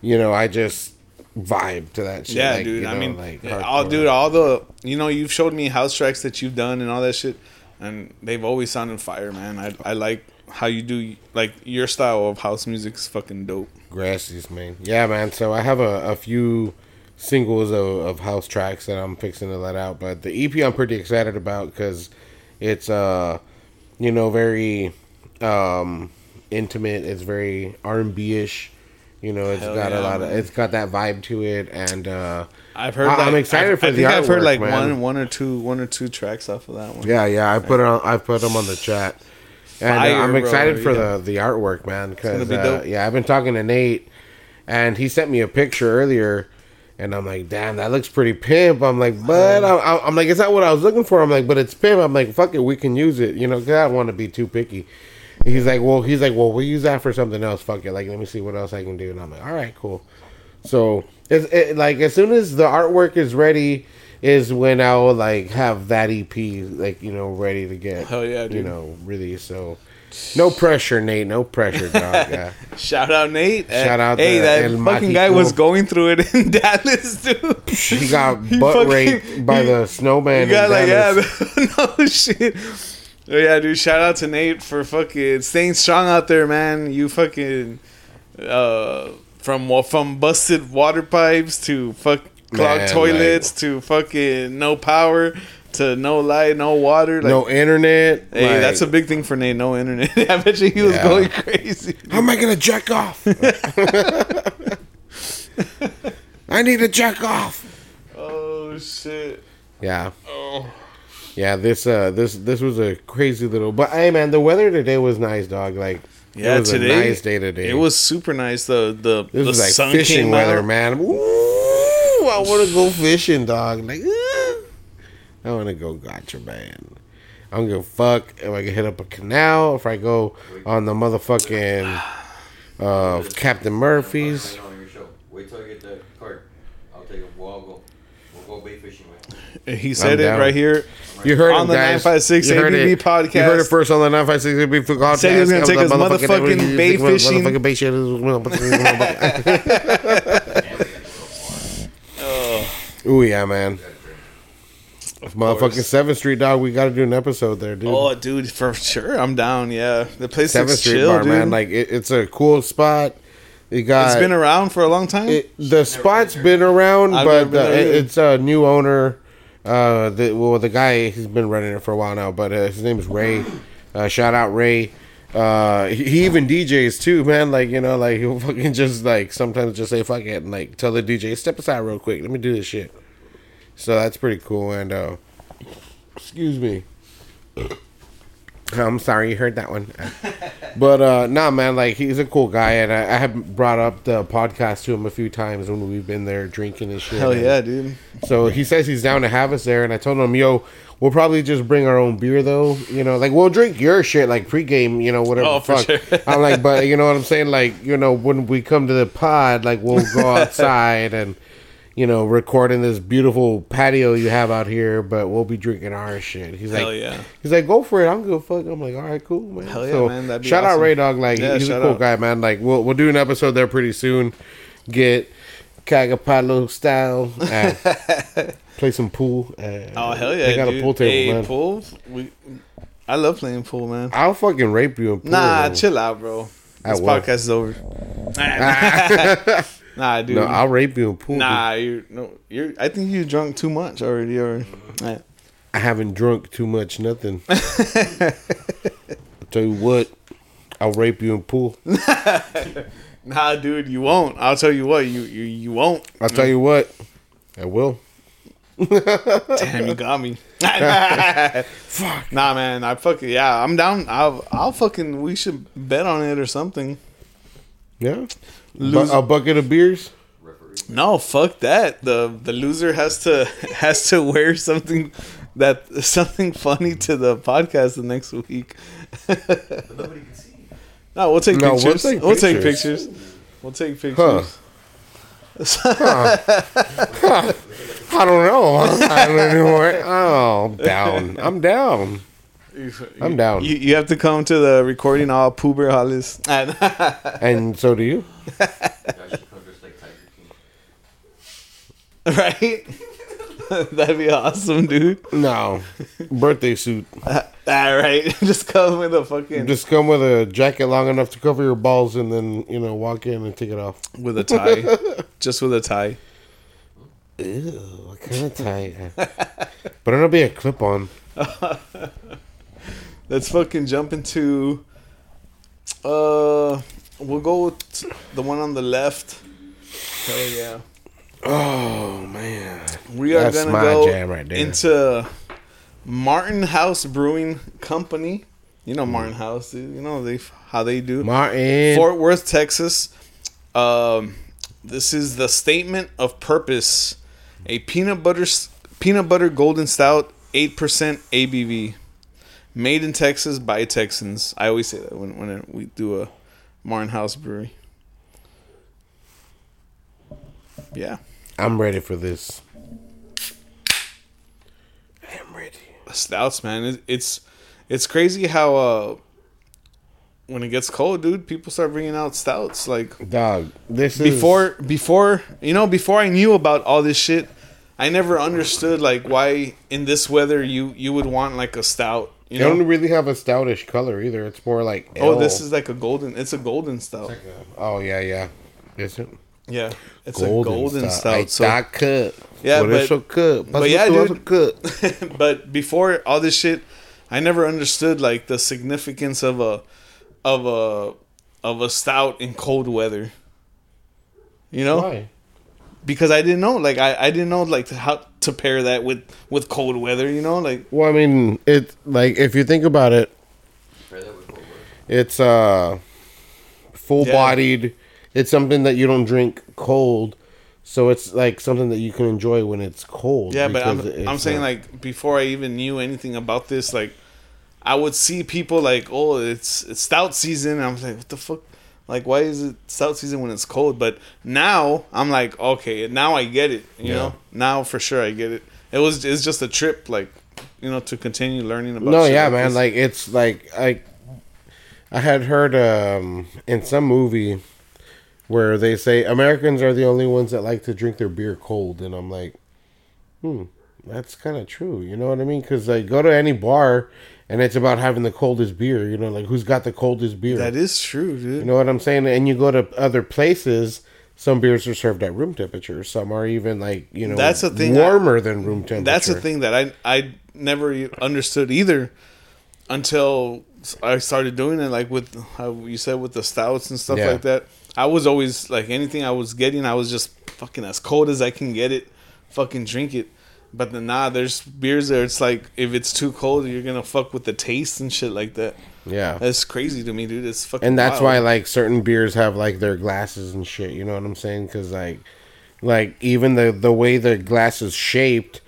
you know i just vibe to that shit Yeah, like, dude. you I mean, like yeah, all, dude, all the you know, you've showed me house tracks that you've done and all that shit, and they've always sounded fire, man. I I like how you do like your style of house music's fucking dope. Grassies, man. Yeah, man. So I have a, a few singles of, of house tracks that I'm fixing to let out, but the EP I'm pretty excited about because it's uh, you know, very um intimate. It's very R and B ish. You know, it's Hell got yeah, a lot of man. it's got that vibe to it, and uh, I've heard. I- like, I'm excited I've- for I the think I've heard like man. one, one or two, one or two tracks off of that one. yeah, yeah. I put it on I put them on the chat, and uh, I'm bro, excited for yeah. the the artwork, man. Because be uh, yeah, I've been talking to Nate, and he sent me a picture earlier, and I'm like, damn, that looks pretty pimp. I'm like, but I'm, I'm like, it's not what I was looking for. I'm like, but it's pimp. I'm like, fuck it, we can use it, you know, because I don't want to be too picky. He's like, well, he's like, well, we'll use that for something else. Fuck it, like, let me see what else I can do. And I'm like, all right, cool. So it's it, like as soon as the artwork is ready, is when I will like have that EP like you know ready to get Hell yeah, dude. you know really. So no pressure, Nate. No pressure, dog. Yeah. Shout out Nate. Shout out Hey, that El fucking guy was going through it in Dallas, dude. He got He butt fucking- raped by the snowman. You got in like Dallas. yeah, no shit. Oh, yeah, dude. Shout out to Nate for fucking staying strong out there, man. You fucking uh from wa- from busted water pipes to fuck clogged Man, toilets to fucking no power to no light, no water. Like, no internet. hey, like, that's a big thing for Nate. No internet. I bet you he was Yeah. going crazy. How am I gonna jack off? I need to jack off. Oh shit. Yeah. Oh. Yeah, this uh this this was a crazy little but hey man, the weather today was nice, dog. Like Yeah, it was today a nice day today. It was super nice. The the this the was like sun fishing came weather, out. man. Ooh, I want to go fishing, dog. Like ooh, I want to go gotcha, man. I don't give a fuck if I can hit up a canal, if I go on the motherfucking uh, Captain Murphy's. I know on your show. Wait till I get the card. I'll take it. We'll all go. We'll go bait fishing with. He said it right here. You heard On him, the guys. 956 You heard ABV it. podcast. You heard it first on the 956 ABV podcast. Said he was gonna take us motherfucking bait fishing. Motherfucking bait shit. Ooh, yeah, man. Motherfucking 7th Street, dog. We got to do an episode there, dude. Oh, dude, for sure, I'm down. Yeah, the place 7th looks Street chill, Bar, dude. man. Like, it, it's a cool spot. You got. it's been around for a long time. it, the spot's been around, I've but been uh, it- it's a new owner. Uh, the, well, the guy he's been running it for a while now, but uh, his name is Ray. Uh, shout out Ray. Uh, he, he even DJs too, man. Like you know, like he'll fucking just like sometimes just say fuck it and like tell the DJ step aside real quick. Let me do this shit. So that's pretty cool. And uh, excuse me. I'm sorry you heard that one. but uh nah man, like he's a cool guy and I, I have brought up the podcast to him a few times when we've been there drinking and shit. Hell and yeah, dude. So he says he's down to have us there and I told him, yo, we'll probably just bring our own beer though. You know, like we'll drink your shit like pregame, you know, whatever Oh, fuck. sure. I'm like, but you know what I'm saying? Like, you know, when we come to the pod, like we'll go outside and you know, recording this beautiful patio you have out here, but we'll be drinking our shit. He's Hell like, yeah. He's like, go for it. I'm good. Fuck. I'm like, all right, cool, man. Hell yeah, so, man, that'd be shout out awesome. Ray Dog. Like, Yeah, he's a cool out. guy, man. Like, we'll we'll do an episode there pretty soon. Get Cagapalo style. Uh, play some pool. Uh, Oh hell yeah, They got dude. a pool table, hey, man. Pool? We, I love playing pool, man. I'll fucking rape you in pool. Nah, chill out, bro. I This will. podcast is over. nah, dude. No, I'll rape you in pool. nah, you no, you're. I think you drunk too much already, or. I haven't drunk too much. Nothing. I'll tell you what. I'll rape you in pool. Nah, dude, you won't. I'll tell you what, you you, you won't. I'll tell you what. I will. Damn, you got me. Fuck. Nah, man. I fucking yeah. I'm down. I'll I'll fucking. We should bet on it or something. Yeah. Lose- a bucket of beers. No, fuck that. The the loser has to has to wear something that something funny to the podcast the next week. Nobody can see. no, we'll take No, we'll pictures. We'll take take, pictures. pictures. We'll take pictures. I don't know. I don't know. Oh, I'm down. I'm down. I'm down. You, you have to come to the recording all Poober Hollis. And so do you. You guys should come dressed like Tiger King. right? That'd be awesome, dude. No. Birthday suit. All ah, right, just come with a fucking Just come with a jacket long enough to cover your balls and then, you know, walk in and take it off. with a tie, just with a tie. Ew, what kind of tie? but it'll be a clip on. Let's fucking jump into. Uh, we'll go with the one on the left. Hell yeah. Oh, man. We are That's gonna my go jam right there. into Martin House Brewing Company. You know Martin House, dude. You know they how they do. Martin. Fort Worth, Texas. Um, this is the statement of purpose: a peanut butter peanut butter golden stout, eight percent ABV, made in Texas by Texans. I always say that when when we do a Martin House brewery. Yeah, I'm ready for this. I'm ready. stouts, man. It, it's it's crazy how uh when it gets cold, dude, people start bringing out stouts like. Dog, this is. before before you know before i knew about all this shit i never understood like why in this weather you you would want like a stout you They don't really have a stoutish color either. It's more like. oh ale. this is like a golden it's a golden stout Oh, yeah, yeah. Is it? yeah it's a golden stout Ay, so. Yeah, but- cut. but yeah, dude. but before all this shit i never understood like the significance of a of a of a stout in cold weather you know Why? because i didn't know like i i didn't know like how to pair that with with cold weather you know like Well, I mean, it like if you think about it, Pair that with Cold War. it's uh full bodied. It's something that you don't drink cold, so it's like something that you can enjoy when it's cold. Yeah, but I'm I'm saying not- like before I even knew anything about this, like I would see people like, oh, it's it's stout season. And I'm like, what the fuck? Like, why is it south season when it's cold? But now I'm like, okay, now I get it. You Yeah. know, now for sure I get it. It was it's just a trip, like you know, to continue learning about. no, yeah, like man. this. Like it's like I, I had heard um in some movie where they say Americans are the only ones that like to drink their beer cold, and I'm like, hmm, that's kind of true. You know what I mean? Because like go to any bar, and it's about having the coldest beer. You know, like who's got the coldest beer? that is true, dude. You know what I'm saying? And you go to other places. Some beers are served at room temperature. Some are even like you know That's the thing warmer than room temperature. That's the thing that I I never understood either until I started doing it. Like with how you said with the stouts and stuff Yeah. like that. I was always like anything I was getting, I was just fucking as cold as I can get it, fucking drink it. But then nah, there's beers there. It's like if it's too cold, you're gonna fuck with the taste and shit like that. Yeah. That's crazy to me, dude. It's fucking. and that's wild. why like certain beers have like their glasses and shit you know what i'm saying because like like even the the way the glass is shaped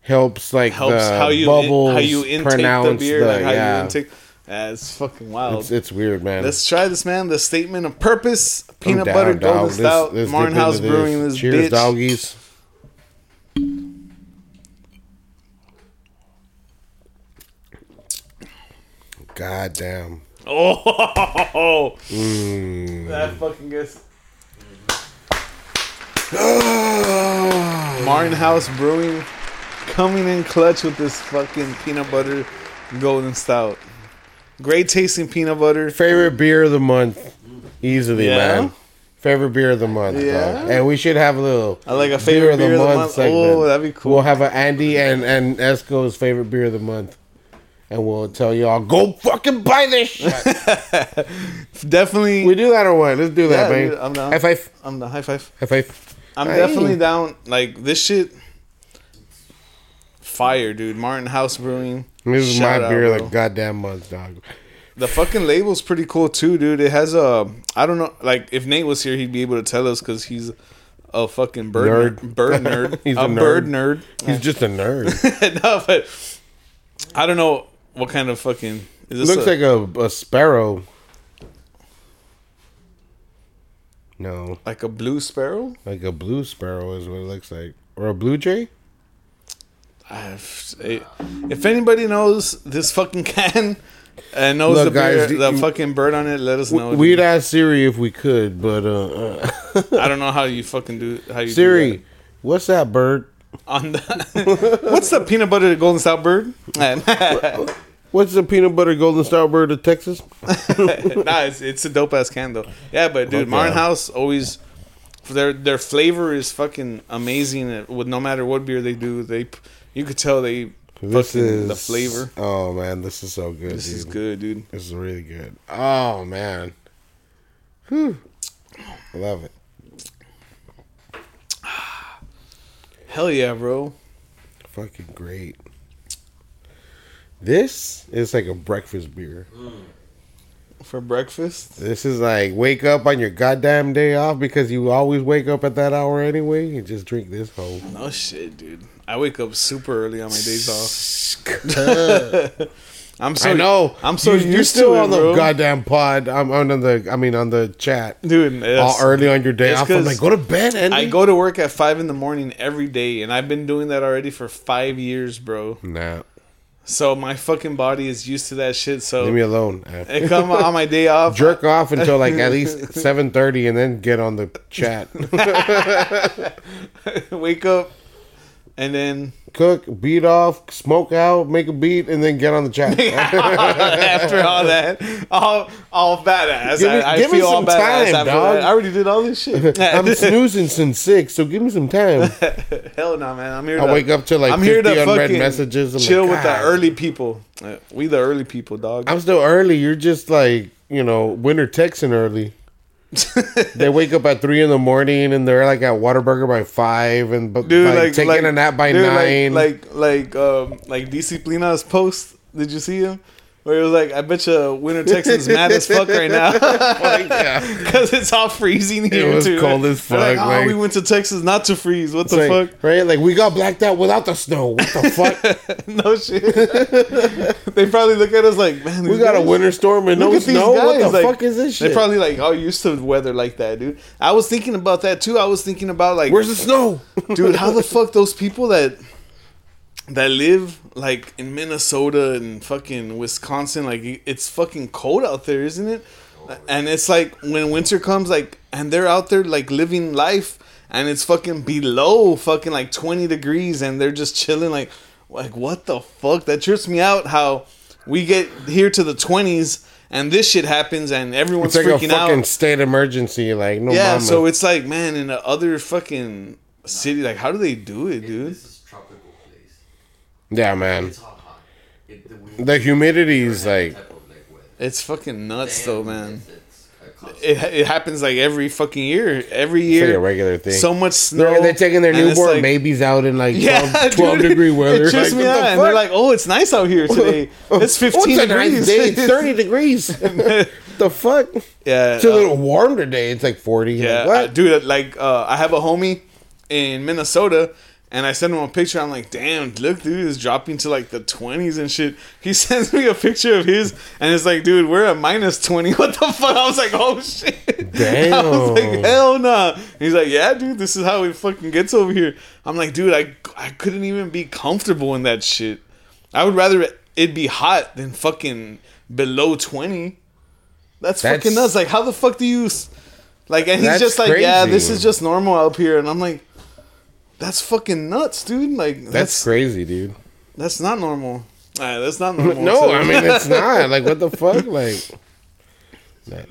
helps like helps the how you bubbles how you intake the beer, the- like how yeah you intake. Yeah, it's fucking wild. it's, it's weird man Let's try this, man. The statement of purpose: peanut butter down, golden dog. Stout, Martin House Brewing. This cheers bitch. doggies god damn Oh, Mm. that fucking gets. Martin House Brewing coming in clutch with this fucking peanut butter golden stout. Great tasting peanut butter. Favorite beer of the month, easily, Yeah? man. Favorite beer of the month, Yeah? dog. And we should have a little I like a favorite beer of the month. Oh, that'd be cool. We'll have an Andy and and Esco's favorite beer of the month, and we'll tell y'all go fucking buy this shit. Definitely. we do that or what? Let's do that, Yeah, dude, I'm down. High five. I'm the high five. High five. I'm Hey. definitely down. Like this shit, fire, dude. Martin House Brewing. This is my out, beer bro. the goddamn month, dog. The fucking label's pretty cool too, dude. It has a. I don't know. Like if Nate was here, he'd be able to tell us because he's a fucking bird Nerd. nerd. Bird nerd. He's a, a nerd. bird nerd. He's just a nerd. no, but I don't know what kind of fucking. Is this Looks a- like a, a sparrow. No, like a blue sparrow. like a blue sparrow is what it looks like, or a blue jay. I've, if anybody knows this fucking can and knows Look, the beer, the you- fucking bird on it, let us know. We'd ask Siri if we could, but uh, I don't know how you fucking do how you do Siri, what's that bird? That. on the what's the peanut butter golden stout bird? What's the peanut butter golden stout bird of Texas? it's, it's a dope ass candle. Yeah, but dude, Okay. Martin House always their their flavor is fucking amazing. With no matter what beer they do, they you could tell they This fucking is the flavor. Oh man, this is so good. This dude. is good, dude. This is really good. Oh man, Whew. I love it. Hell yeah, bro. Fucking great. This is like a breakfast beer. Mm. For breakfast. This is like wake up on your goddamn day off because you always wake up at that hour anyway. and just drink this whole. No shit, dude. I wake up super early on my days off. I'm so I know. I'm so you, you're still it, on bro. the goddamn pod. I'm on the. I mean, on the chat. dude. All early on your day off. I'm like, go to bed, Andy. I go to work at five in the morning every day, and I've been doing that already for five years, bro. Nah, So my fucking body is used to that shit. So leave me alone. I come on my day off. Jerk off until like at least seven thirty, and then get on the chat. wake up, and then Cook, beat off, smoke out, make a beat, and then get on the chat. after all that, all all badass. Give me- I, I give me feel all some time, dog. that. I already did all this shit. I'm snoozing since six, so give me some time. Hell no, man. I'm here. I to, wake up to like I'm 50 here to unread messages. I'm chill like, with the early people. Uh, We the early people, dog. I'm still early. You're just like you know winter Texan early. they wake up at three in the morning and they're like at Whataburger by five and but dude, like, like taking like, a nap by dude, like- nine. Like like um like Disciplina's post. Did you see him? Where it was like, I bet you Winter Texans mad as fuck right now because it's all freezing here. was too. cold as They're Like, fuck, oh, like- we went to Texas not to freeze. What the like, fuck? right? Like we got blacked out without the snow. What the fuck? no shit. they probably look at us like, man, we got a winter storm and no snow. What the like, fuck is this shit? They probably like oh, all used to weather like that, dude. I was thinking about that too. I was thinking about like, Where's the snow? dude, how the fuck those people that that live like in Minnesota and fucking Wisconsin, like it's fucking cold out there, isn't it? And it's like when winter comes, like, and they're out there like living life, and it's fucking below fucking like twenty degrees, and they're just chilling, like, like what the fuck? That trips me out. How we get here to the twenties, and this shit happens, and everyone's It's like a freaking fucking out. state emergency. Like no Yeah, mama. so it's like, man, in the other fucking city, like, how do they do it, dude? This is tropical place. Yeah, man. It's hot, hot. It, the, The humidity is like that type of, like, weather. It's fucking nuts, Damn, though, man. It's, it's it, it happens like every fucking year. Every It's year, like a regular thing. so much snow. They're, they're taking their newborn like- babies out in like 12, Yeah, 12 dude. degree weather. It Like, me what the out, and they're like, "Oh, it's nice out here today. It's 15 Oh, it's a nice degrees. day. It's 30 degrees. the fuck? yeah, It's a uh, little warm today. It's like 40. Yeah, Like, what? I- dude. Like, uh, I have a homie in Minnesota, and I sent him a picture. I'm like, damn, look, dude, it's dropping to like the 20s and shit. He sends me a picture of his, and it's like, dude, we're at minus 20. What the fuck? I was like, oh shit. Damn. I was like, hell nah. He's like, yeah, dude, this is how it fucking gets over here. I'm like, dude, I I couldn't even be comfortable in that shit. I would rather it be hot than fucking below 20. That's, That's- fucking nuts. Like, how the fuck do you? Like, and he's just like, yeah, this is just normal up here, and I'm like, that's fucking nuts, dude. Like, That's that's crazy, dude. that's not normal. Alright, that's not normal. No, I mean, it's not. Like, what the fuck? Like, Jay.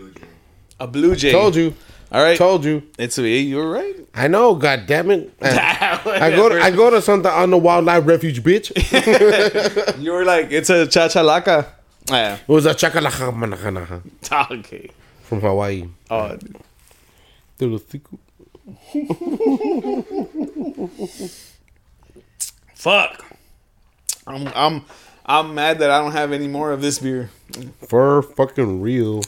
a blue jay. told you. All right, Told you. it's a you were right. I know, god damn it. I go to I go to Santa Ana Wildlife Refuge, bitch. You were like, it's a chachalaca. Ah, yeah. was a chachalaca ah, Okay. from Hawaii. Oh, Little. Fuck. I'm I'm I'm mad that I don't have any more of this beer. For fucking real.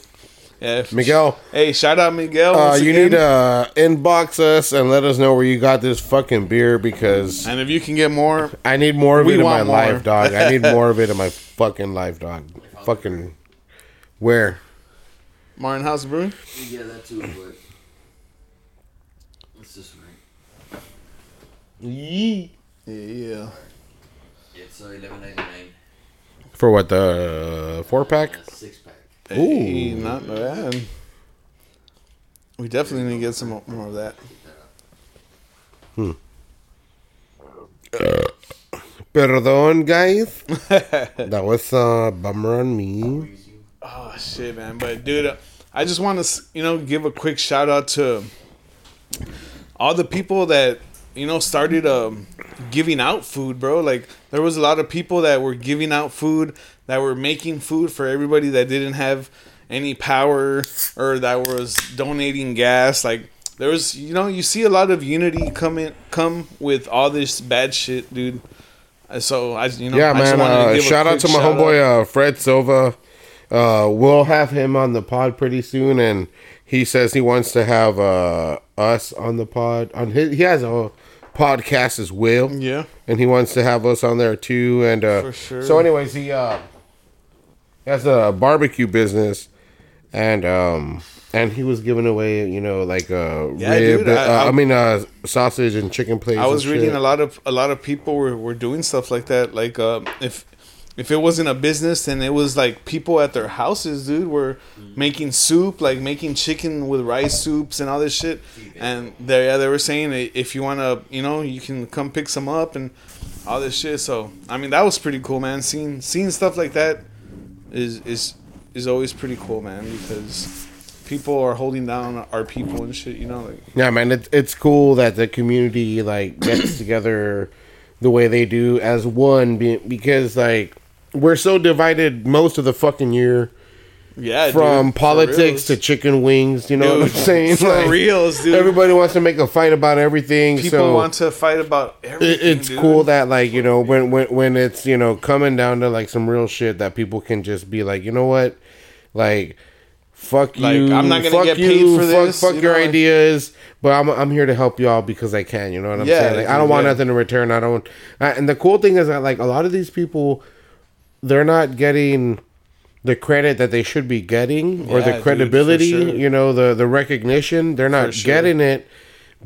Yeah, Miguel, Hey, shout out Miguel. uh, you again. need to uh, inbox us and let us know where you got this fucking beer because And if you can get more, I need more of it in my more. life, dog. I need more of it in my fucking life, dog. Fucking where? Martin House Brewing. Yeah, that too, but it's this right. Yeah, yeah. It's uh, eleven ninety nine. For what the four pack? six pack. Hey, not bad. We definitely need to get some more of that. Hmm. Perdón, guys. that was a bummer on me. Oh shit, man! But dude, uh, I just want to you know give a quick shout out to all the people that you know started um, giving out food, bro. Like there was a lot of people that were giving out food, that were making food for everybody that didn't have any power or that was donating gas. Like there was, you know, you see a lot of unity come in, come with all this bad shit, dude. Uh, So I, you know, Yeah, I just man. wanted Uh, give a shout out to my homeboy uh, Fred Silva. Uh, we'll have him on the pod pretty soon, and he says he wants to have uh, us on the pod. On his, he has a podcast as well, Yeah. and he wants to have us on there too. And uh, For sure. So, anyways, he uh, has a barbecue business, and um, and he was giving away, you know, like uh, Yeah, rib. dude, uh, I- I, mean, uh, sausage and chicken plates. I was reading shit. a lot of a lot of people were, were doing stuff like that. Like uh, if if it wasn't a business, then it was like people at their houses, dude, were mm-hmm. making soup, like making chicken with rice soups and all this shit. And they yeah, they were saying if you wanna, you know, you can come pick some up and all this shit. So I mean, that was pretty cool, man. Seeing seeing stuff like that is is is always pretty cool, man, because people are holding down our people and shit. You know, like Yeah, man, it's it's cool that the community like gets together the way they do as one because like we're so divided most of the fucking year yeah, from dude, politics to chicken wings. You know what I'm saying? For Like, reals, dude. Everybody wants to make a fight about everything. People so want to fight about everything. it, it's dude. cool that like you know when when when it's you know coming down to like some real shit that people can just be like you know what like fuck Like, you I'm not gonna fuck get you, paid for fuck, this, fuck you your know, like- ideas but I'm, I'm here to help y'all because I can you know what I'm Yeah, saying like, I don't want yeah. nothing in return I don't I, and the cool thing is that like a lot of these people they're not getting the credit that they should be getting or Yeah, the dude, credibility sure. you know the the recognition they're not sure. getting it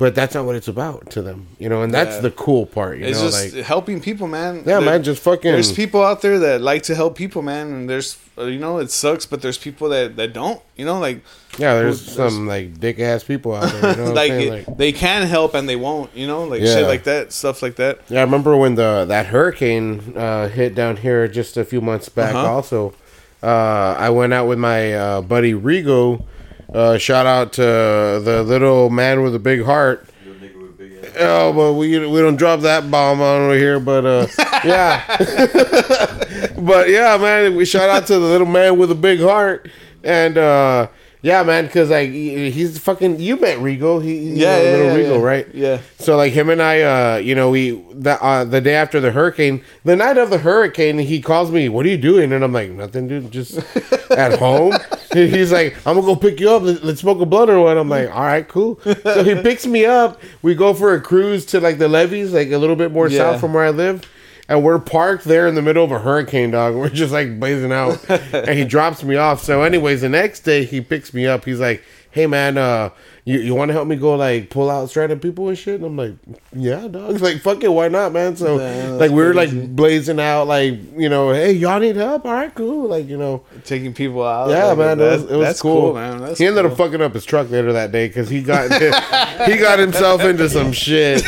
but that's not what it's about to them you know and that's Yeah. the cool part you It's know just like helping people, man. yeah, There- man, just fucking. There's people out there that like to help people, man, and there's uh, you know it sucks, but there's people that that don't. You know, like yeah, there's there's- some like dick ass people out there. You know like, it- Like, they can help and they won't. You know, like Yeah. shit like that, stuff like that. yeah, I remember when the that hurricane uh, hit down here just a few months back. Uh-huh. Also, uh, I went out with my uh, buddy Rigo. Uh, shout out to the little man with a big heart. Little nigga with a big ass. Oh, but we we don't drop that bomb on over here. But uh, yeah, but yeah, man, we shout out to the little man with a big heart, and uh, Yeah, man, because like he's fucking. You met Rigo. He, you Yeah, know, yeah, little yeah, Rigo, yeah. right? Yeah. So like him and I, uh, you know, we the uh, the day after the hurricane, the night of the hurricane, he calls me. What are you doing? And I'm like, nothing, dude. Just at home. He's like, I'm gonna go pick you up. Let's, let's smoke a blunt or what? I'm like, all right, cool. So he picks me up. We go for a cruise to like the levees, like a little bit more Yeah. south from where I live. And we're parked there in the middle of a hurricane, dog. We're just like blazing out. and he drops me off. So, anyways, the next day he picks me up. He's like, Hey man, uh, you, you want to help me go like pull out stranded people and shit? And I'm like, yeah, dog. Like, fuck it, why not, man? So, like, we were like blazing out, like, you know, hey, y'all need help? All right, cool. Like, you know, Taking people out. yeah, like, man, it was, that's- it was that's cool. man. That's he ended cool. up fucking up his truck later that day because he got he got himself into some shit.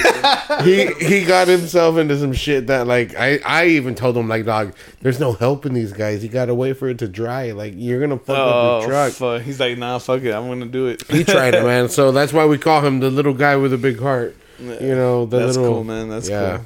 He he got himself into some shit that like I I even told him like dog, there's no helping these guys. You gotta wait for it to dry. Like you're gonna fuck up Oh, your truck. fuck. He's like, nah, fuck it. I'm gonna do it. He tried it, man. So that's why we call him the little guy with a big heart. You know, the That's little cool, man. That's yeah. cool.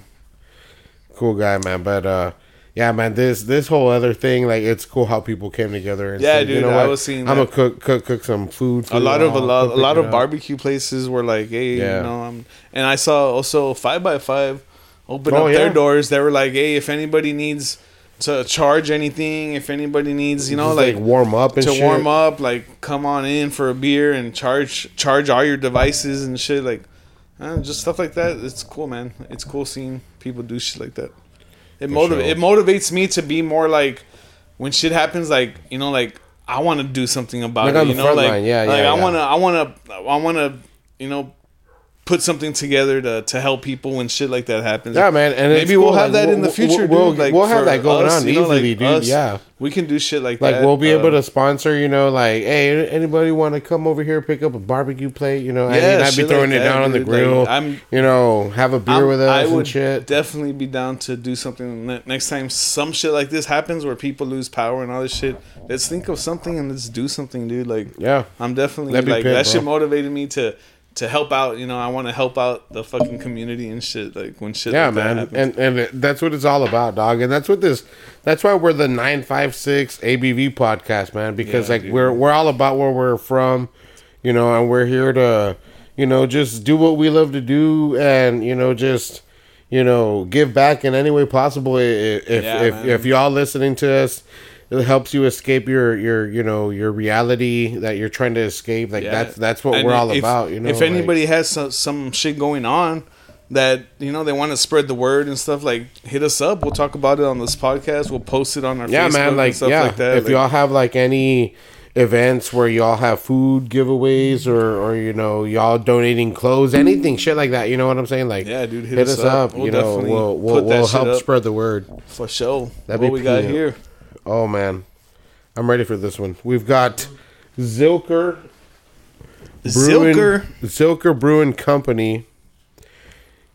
cool guy, man. But uh, yeah, man, this this whole other thing, like, it's cool how people came together. And Yeah, said, dude, you know I what? was seeing I'm gonna cook cook cook some food. for a lot of a lot, a lot of barbecue places were like, hey, Yeah. you know, I'm, and I saw also five by five open Oh, up yeah. their doors. They were like, hey, if anybody needs to charge anything, if anybody needs, you know, Just, like, warm up and to shit. warm up, like come on in for a beer and charge charge all your devices and shit, like, uh, just stuff like that. It's cool, man. It's cool seeing people do shit like that. It motiv- sure. it motivates me to be more like when shit happens, like you know, like I want to do something about Like it. You know, like, line. Yeah, like yeah, I yeah. wanna, I wanna, I wanna, you know, put something together to to help people when shit like that happens. Yeah, man, and maybe we'll cool, have like, that in the future. we'll- dude. Like we'll have that going on you know, easily, dude. Yeah. we can do shit like, Like that. Like we'll be able uh, to sponsor, you know, like, hey, anybody want to come over here pick up a barbecue plate, you know, and Yeah, I'd be throwing like it down on the. Like, grill, I'm- you know, have a beer I'm- with us I and would shit. definitely be down to do something next time some shit like this happens where people lose power and all this shit. Let's think of something and let's do something, dude. Like, Yeah, I'm definitely like pit, that. Shit bro. motivated me to to help out. You know, I want to help out the fucking community and shit. Like when shit, yeah, like man, happens. and and that's what it's all about, dog. And that's what this, that's why we're the nine five six ABV podcast, man, because Yeah, like dude. we're we're all about where we're from, you know, and we're here to, you know, just do what we love to do, and you know, just. You know, give back in any way possible. If Yeah, if, man. if y'all listening to us, it helps you escape your your you know your reality that you're trying to escape. Like Yeah. that's that's what And we're all if- about. You know, if like- anybody has some, some shit going on that you know they want to spread the word and stuff, like hit us up. We'll talk about it on this podcast. We'll post it on our yeah Facebook man like and stuff yeah like that. if Like, y'all have like any events where y'all have food giveaways or or you know y'all donating clothes anything shit like that you know what i'm saying like Yeah, dude, hit hit, us us up. up, We'll you know we'll we'll, we'll help spread the word for sure. That'd what be we got here? Oh man i'm ready for this one we've got zilker Brewing, Zilker. Zilker Brewing Company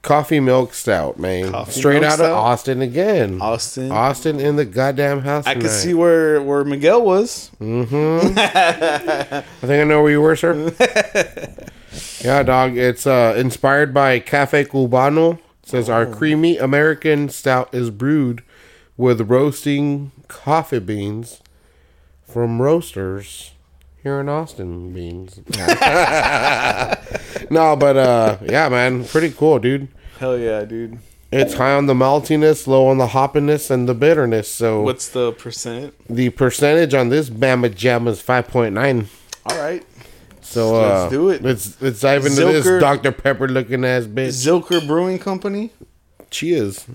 coffee milk stout, man. Coffee Straight milk out of? Austin again. Austin. Austin in the goddamn house. I could tonight. see where where Miguel was. Mm-hmm. I think I know where you were, sir. yeah, dog. It's uh, inspired by Cafe Cubano. It says our Oh. creamy American stout is brewed with roasting coffee beans from roasters here in Austin. Beans. no, but uh, yeah, man, pretty cool, dude. Hell yeah, dude. It's high on the maltiness, low on the hoppiness, and the bitterness. So What's the percent? the percentage on this Bama Jam is five point nine. All right. So Let's uh, do it. Let's let's dive into Zilker- this Dr Pepper looking ass bitch. Zilker Brewing Company. Cheers.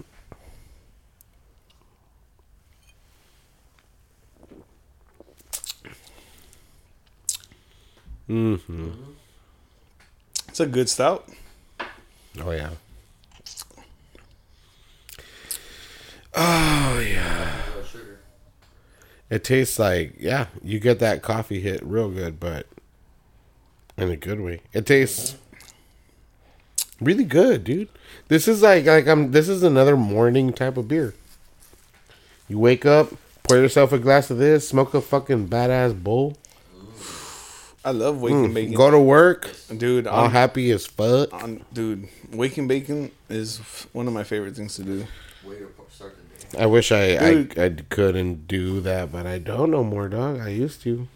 Mm-hmm. It's a good stout. Oh yeah. Oh yeah. It tastes like yeah, you get that coffee hit real good, but in a good way. It tastes really good, dude. This is like like I'm this is another morning type of beer. You wake up, pour yourself a glass of this, smoke a fucking badass bowl, I love waking hmm. bacon, go to work, dude. all I'm, happy as fuck. I'm- dude, waking bacon is one of my favorite things to do. Way to start the day. I wish I, I Dude. I couldn't do that, but I don't no more, dog. I used to.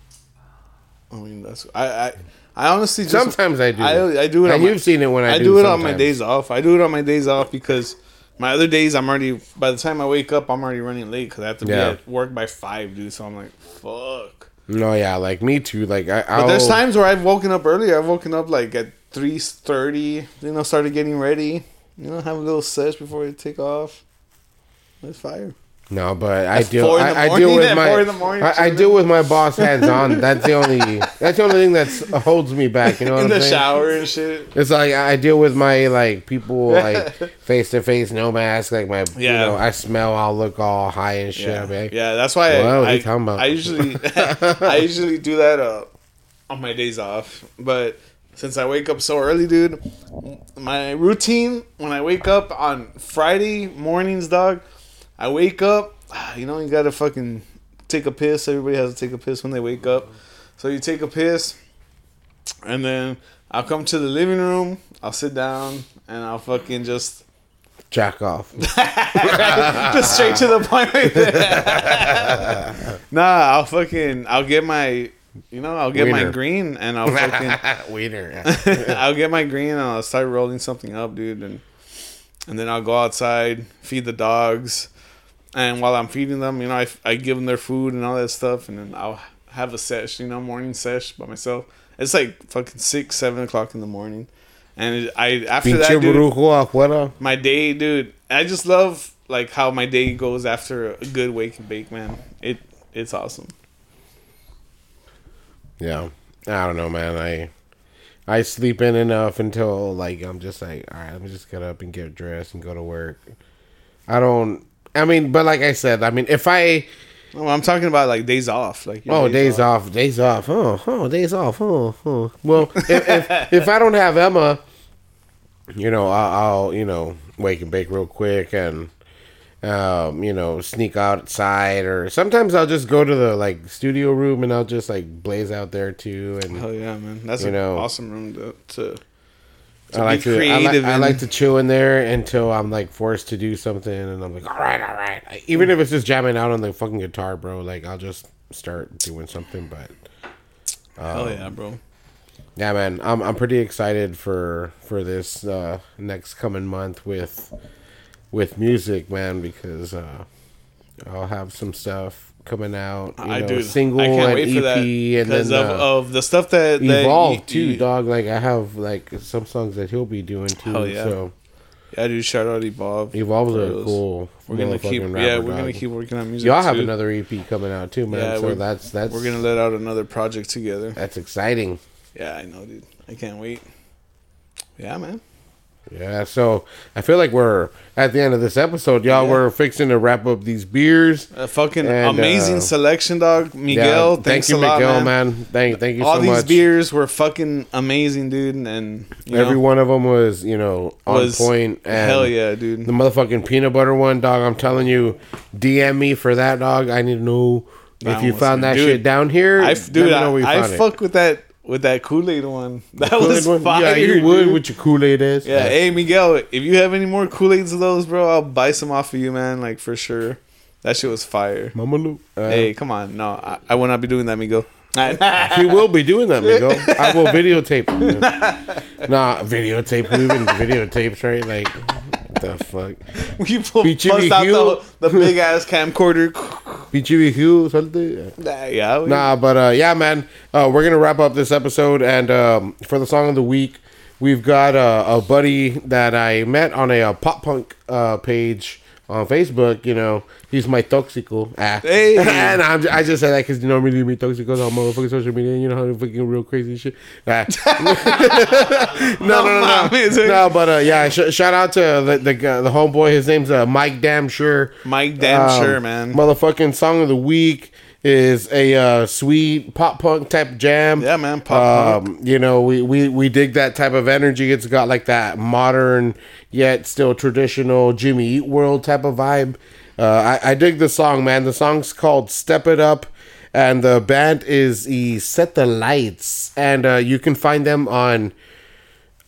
I mean, that's I I, I honestly just, Sometimes I do. I, I do it. And on my- you've seen it when I I do do it on my days off. I do it on my days off because my other days I'm already. By the time I wake up, I'm already running late because I have to Yeah. be at work by five, dude. So I'm like, fuck. No, yeah, like me too. Like I'll. But there's times where I've woken up early. I've woken up like at three thirty. You know, started getting ready. You know, have a little sesh before I take off. That's fire. No, but I deal. four in the I, I deal with my. four in the morning, I, I deal with my boss hands on. That's the only. That's the only thing that holds me back. You know what In the saying? shower and shit. It's like I deal with my like people like face to face, no mask. Like my, you Yeah. know, I smell. I'll look all high and shit. Yeah, like, yeah. That's why What are I, you I, talking about? I usually I usually do that uh, on my days off. But since I wake up so early, dude, my routine when I wake up on Friday mornings, dog, I wake up. You know, you gotta fucking take a piss. Everybody has to take a piss when they wake up. So you take a piss, and then I'll come to the living room. I'll sit down and I'll fucking just jack off. just straight to the point right there. nah, I'll fucking I'll get my you know, I'll get my green and I'll fucking Wiener. I'll get my green and I'll start rolling something up, dude, and and then I'll go outside, feed the dogs, and while I'm feeding them, you know, I, I give them their food and all that stuff, and then I'll have a sesh, you know, morning sesh by myself. It's like fucking six, seven o'clock in the morning, and I after that, Pinche dude, afuera. my day, dude. I just love like how my day goes after a good wake and bake, man. It it's awesome. Yeah, I don't know, man. I I sleep in enough until like I'm just like, all right, let me just get up and get dressed and go to work. I don't. I mean, but like I said, I mean, if I Oh, I'm talking about like days off, like oh days off, days off, oh oh days off, oh oh. Well, if if, if I don't have Emma, you know, I'll, I'll you know wake and bake real quick and um you know sneak outside or sometimes I'll just go to the like studio room and I'll just like blaze out there too and Hell yeah, man! That's You an know. awesome room to, to I like be to I like, creative. I like to chill in there until I'm like forced to do something, and I'm like, all right, all right. Even if it's just jamming out on the fucking guitar, bro. Like I'll just start doing something. But Hell um, yeah, bro! yeah, man, I'm I'm pretty excited for for this uh, next coming month with with music, man, because uh, I'll have some stuff coming out. You I know, do. single I can't and wait EP, for that and then of, uh, of the stuff that, that evolve too, dog. Like I have like some songs that he'll be doing too. Hell yeah. So. Yeah, dude. Shout out Evolve. Evolve's a cool. We're gonna keep. motherfucking yeah, we're gonna keep working on music. Y'all have too. another EP coming out too, man. Yeah, so that's that's We're gonna let out another project together. that's exciting. Yeah, I know, dude. I can't wait. Yeah, man. Yeah. So I feel like we're at the end of this episode, y'all. Yeah. We're fixing to wrap up these beers. A fucking And, amazing uh, selection, dog. Miguel, yeah, thanks thank you, a lot, Miguel, man. man. Thank thank you All so these much. beers were fucking amazing, dude, and Every know, one of them was you know on was point. And hell yeah, dude. The motherfucking peanut butter one, dog. I'm telling you, DM me for that, dog. I need to know That if you found that Dude, shit down here. I dude, know where you I, I found it. fuck with that with that Kool Aid one. That was one? fire. Yeah, you would with your Kool Aid ass. Yeah, hey Miguel, if you have any more Kool Aids of those, bro, I'll buy some off of you, man. Like for sure. That shit was fire. Mama. Uh, hey, come on, no, I, I will not be doing that, Miguel. He will be doing that, Miguel. I will videotape. nah, videotape. Even videotapes, right? Like, the fuck? you pull, bust Jimmy out Hugh. the, the big ass camcorder. Pichi Hugh, something. Nah, yeah, we- Nah, but uh, yeah, man. Uh, we're gonna wrap up this episode, and um, for the song of the week, we've got uh, a buddy that I met on a, uh pop punk uh, page on Facebook. You know, he's my toxico. Ah. Hey. and I'm, I just say that because you know me, me toxicos on motherfucking social media. You know how fucking real crazy shit. Ah. no, no, no, no, no. eh? no but uh, yeah, sh- shout out to the the, guy- the homeboy. His name's uh, Mike Damn Sure. Mike, damn Um, sure, man. Motherfucking song of the week is a uh, sweet pop punk type jam. Yeah, man, pop um, You know, we, we we dig that type of energy. It's got like that modern yet still traditional Jimmy Eat World type of vibe. Uh, I, I dig the song, man. The song's called "Step It Up." And the band is the Set the Lights, and uh, you can find them on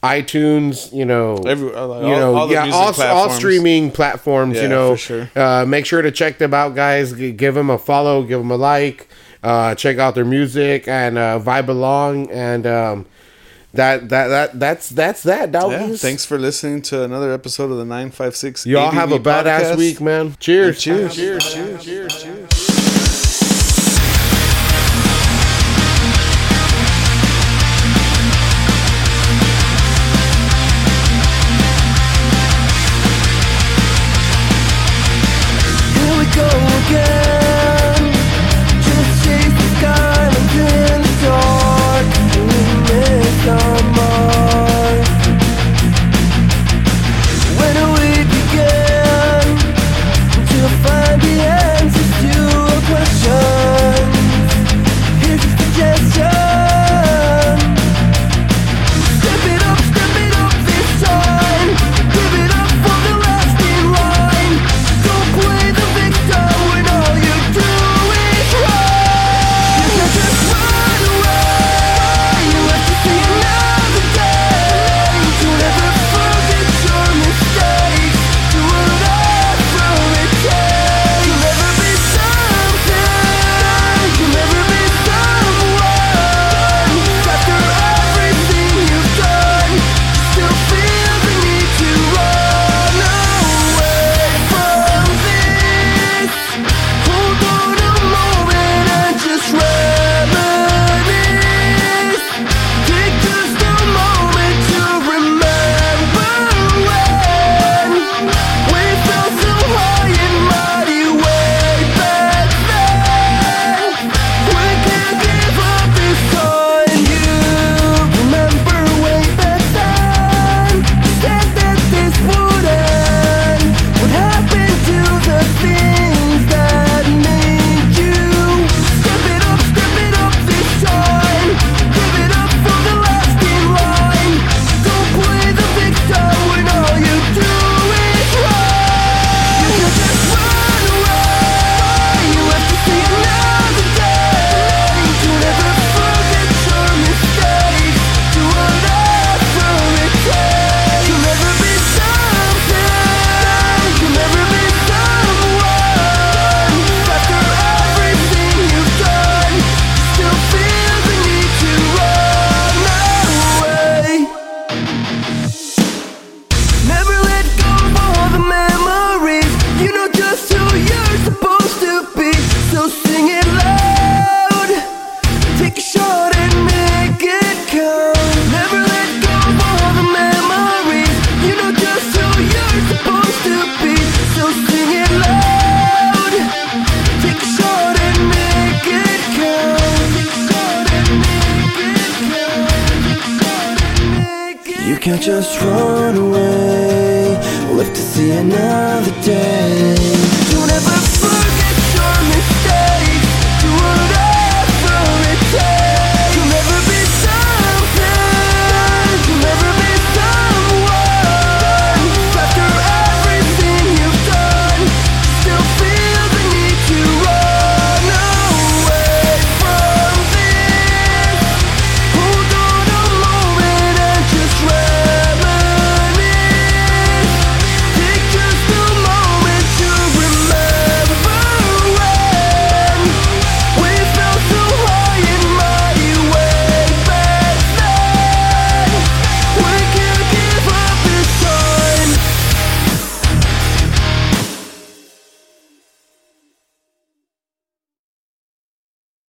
iTunes, you know, Every, uh, all, you know, all yeah, all, all, streaming platforms, yeah, you know, sure. uh, make sure to check them out, guys. Give them a follow, give them a like, uh, check out their music and uh, vibe along, and um, that that that that's that's that. That yeah, thanks for listening to another episode of the Nine Five Six. Y'all have a badass week, man. Cheers, cheers, cheers, cheers, cheers, cheers. cheers.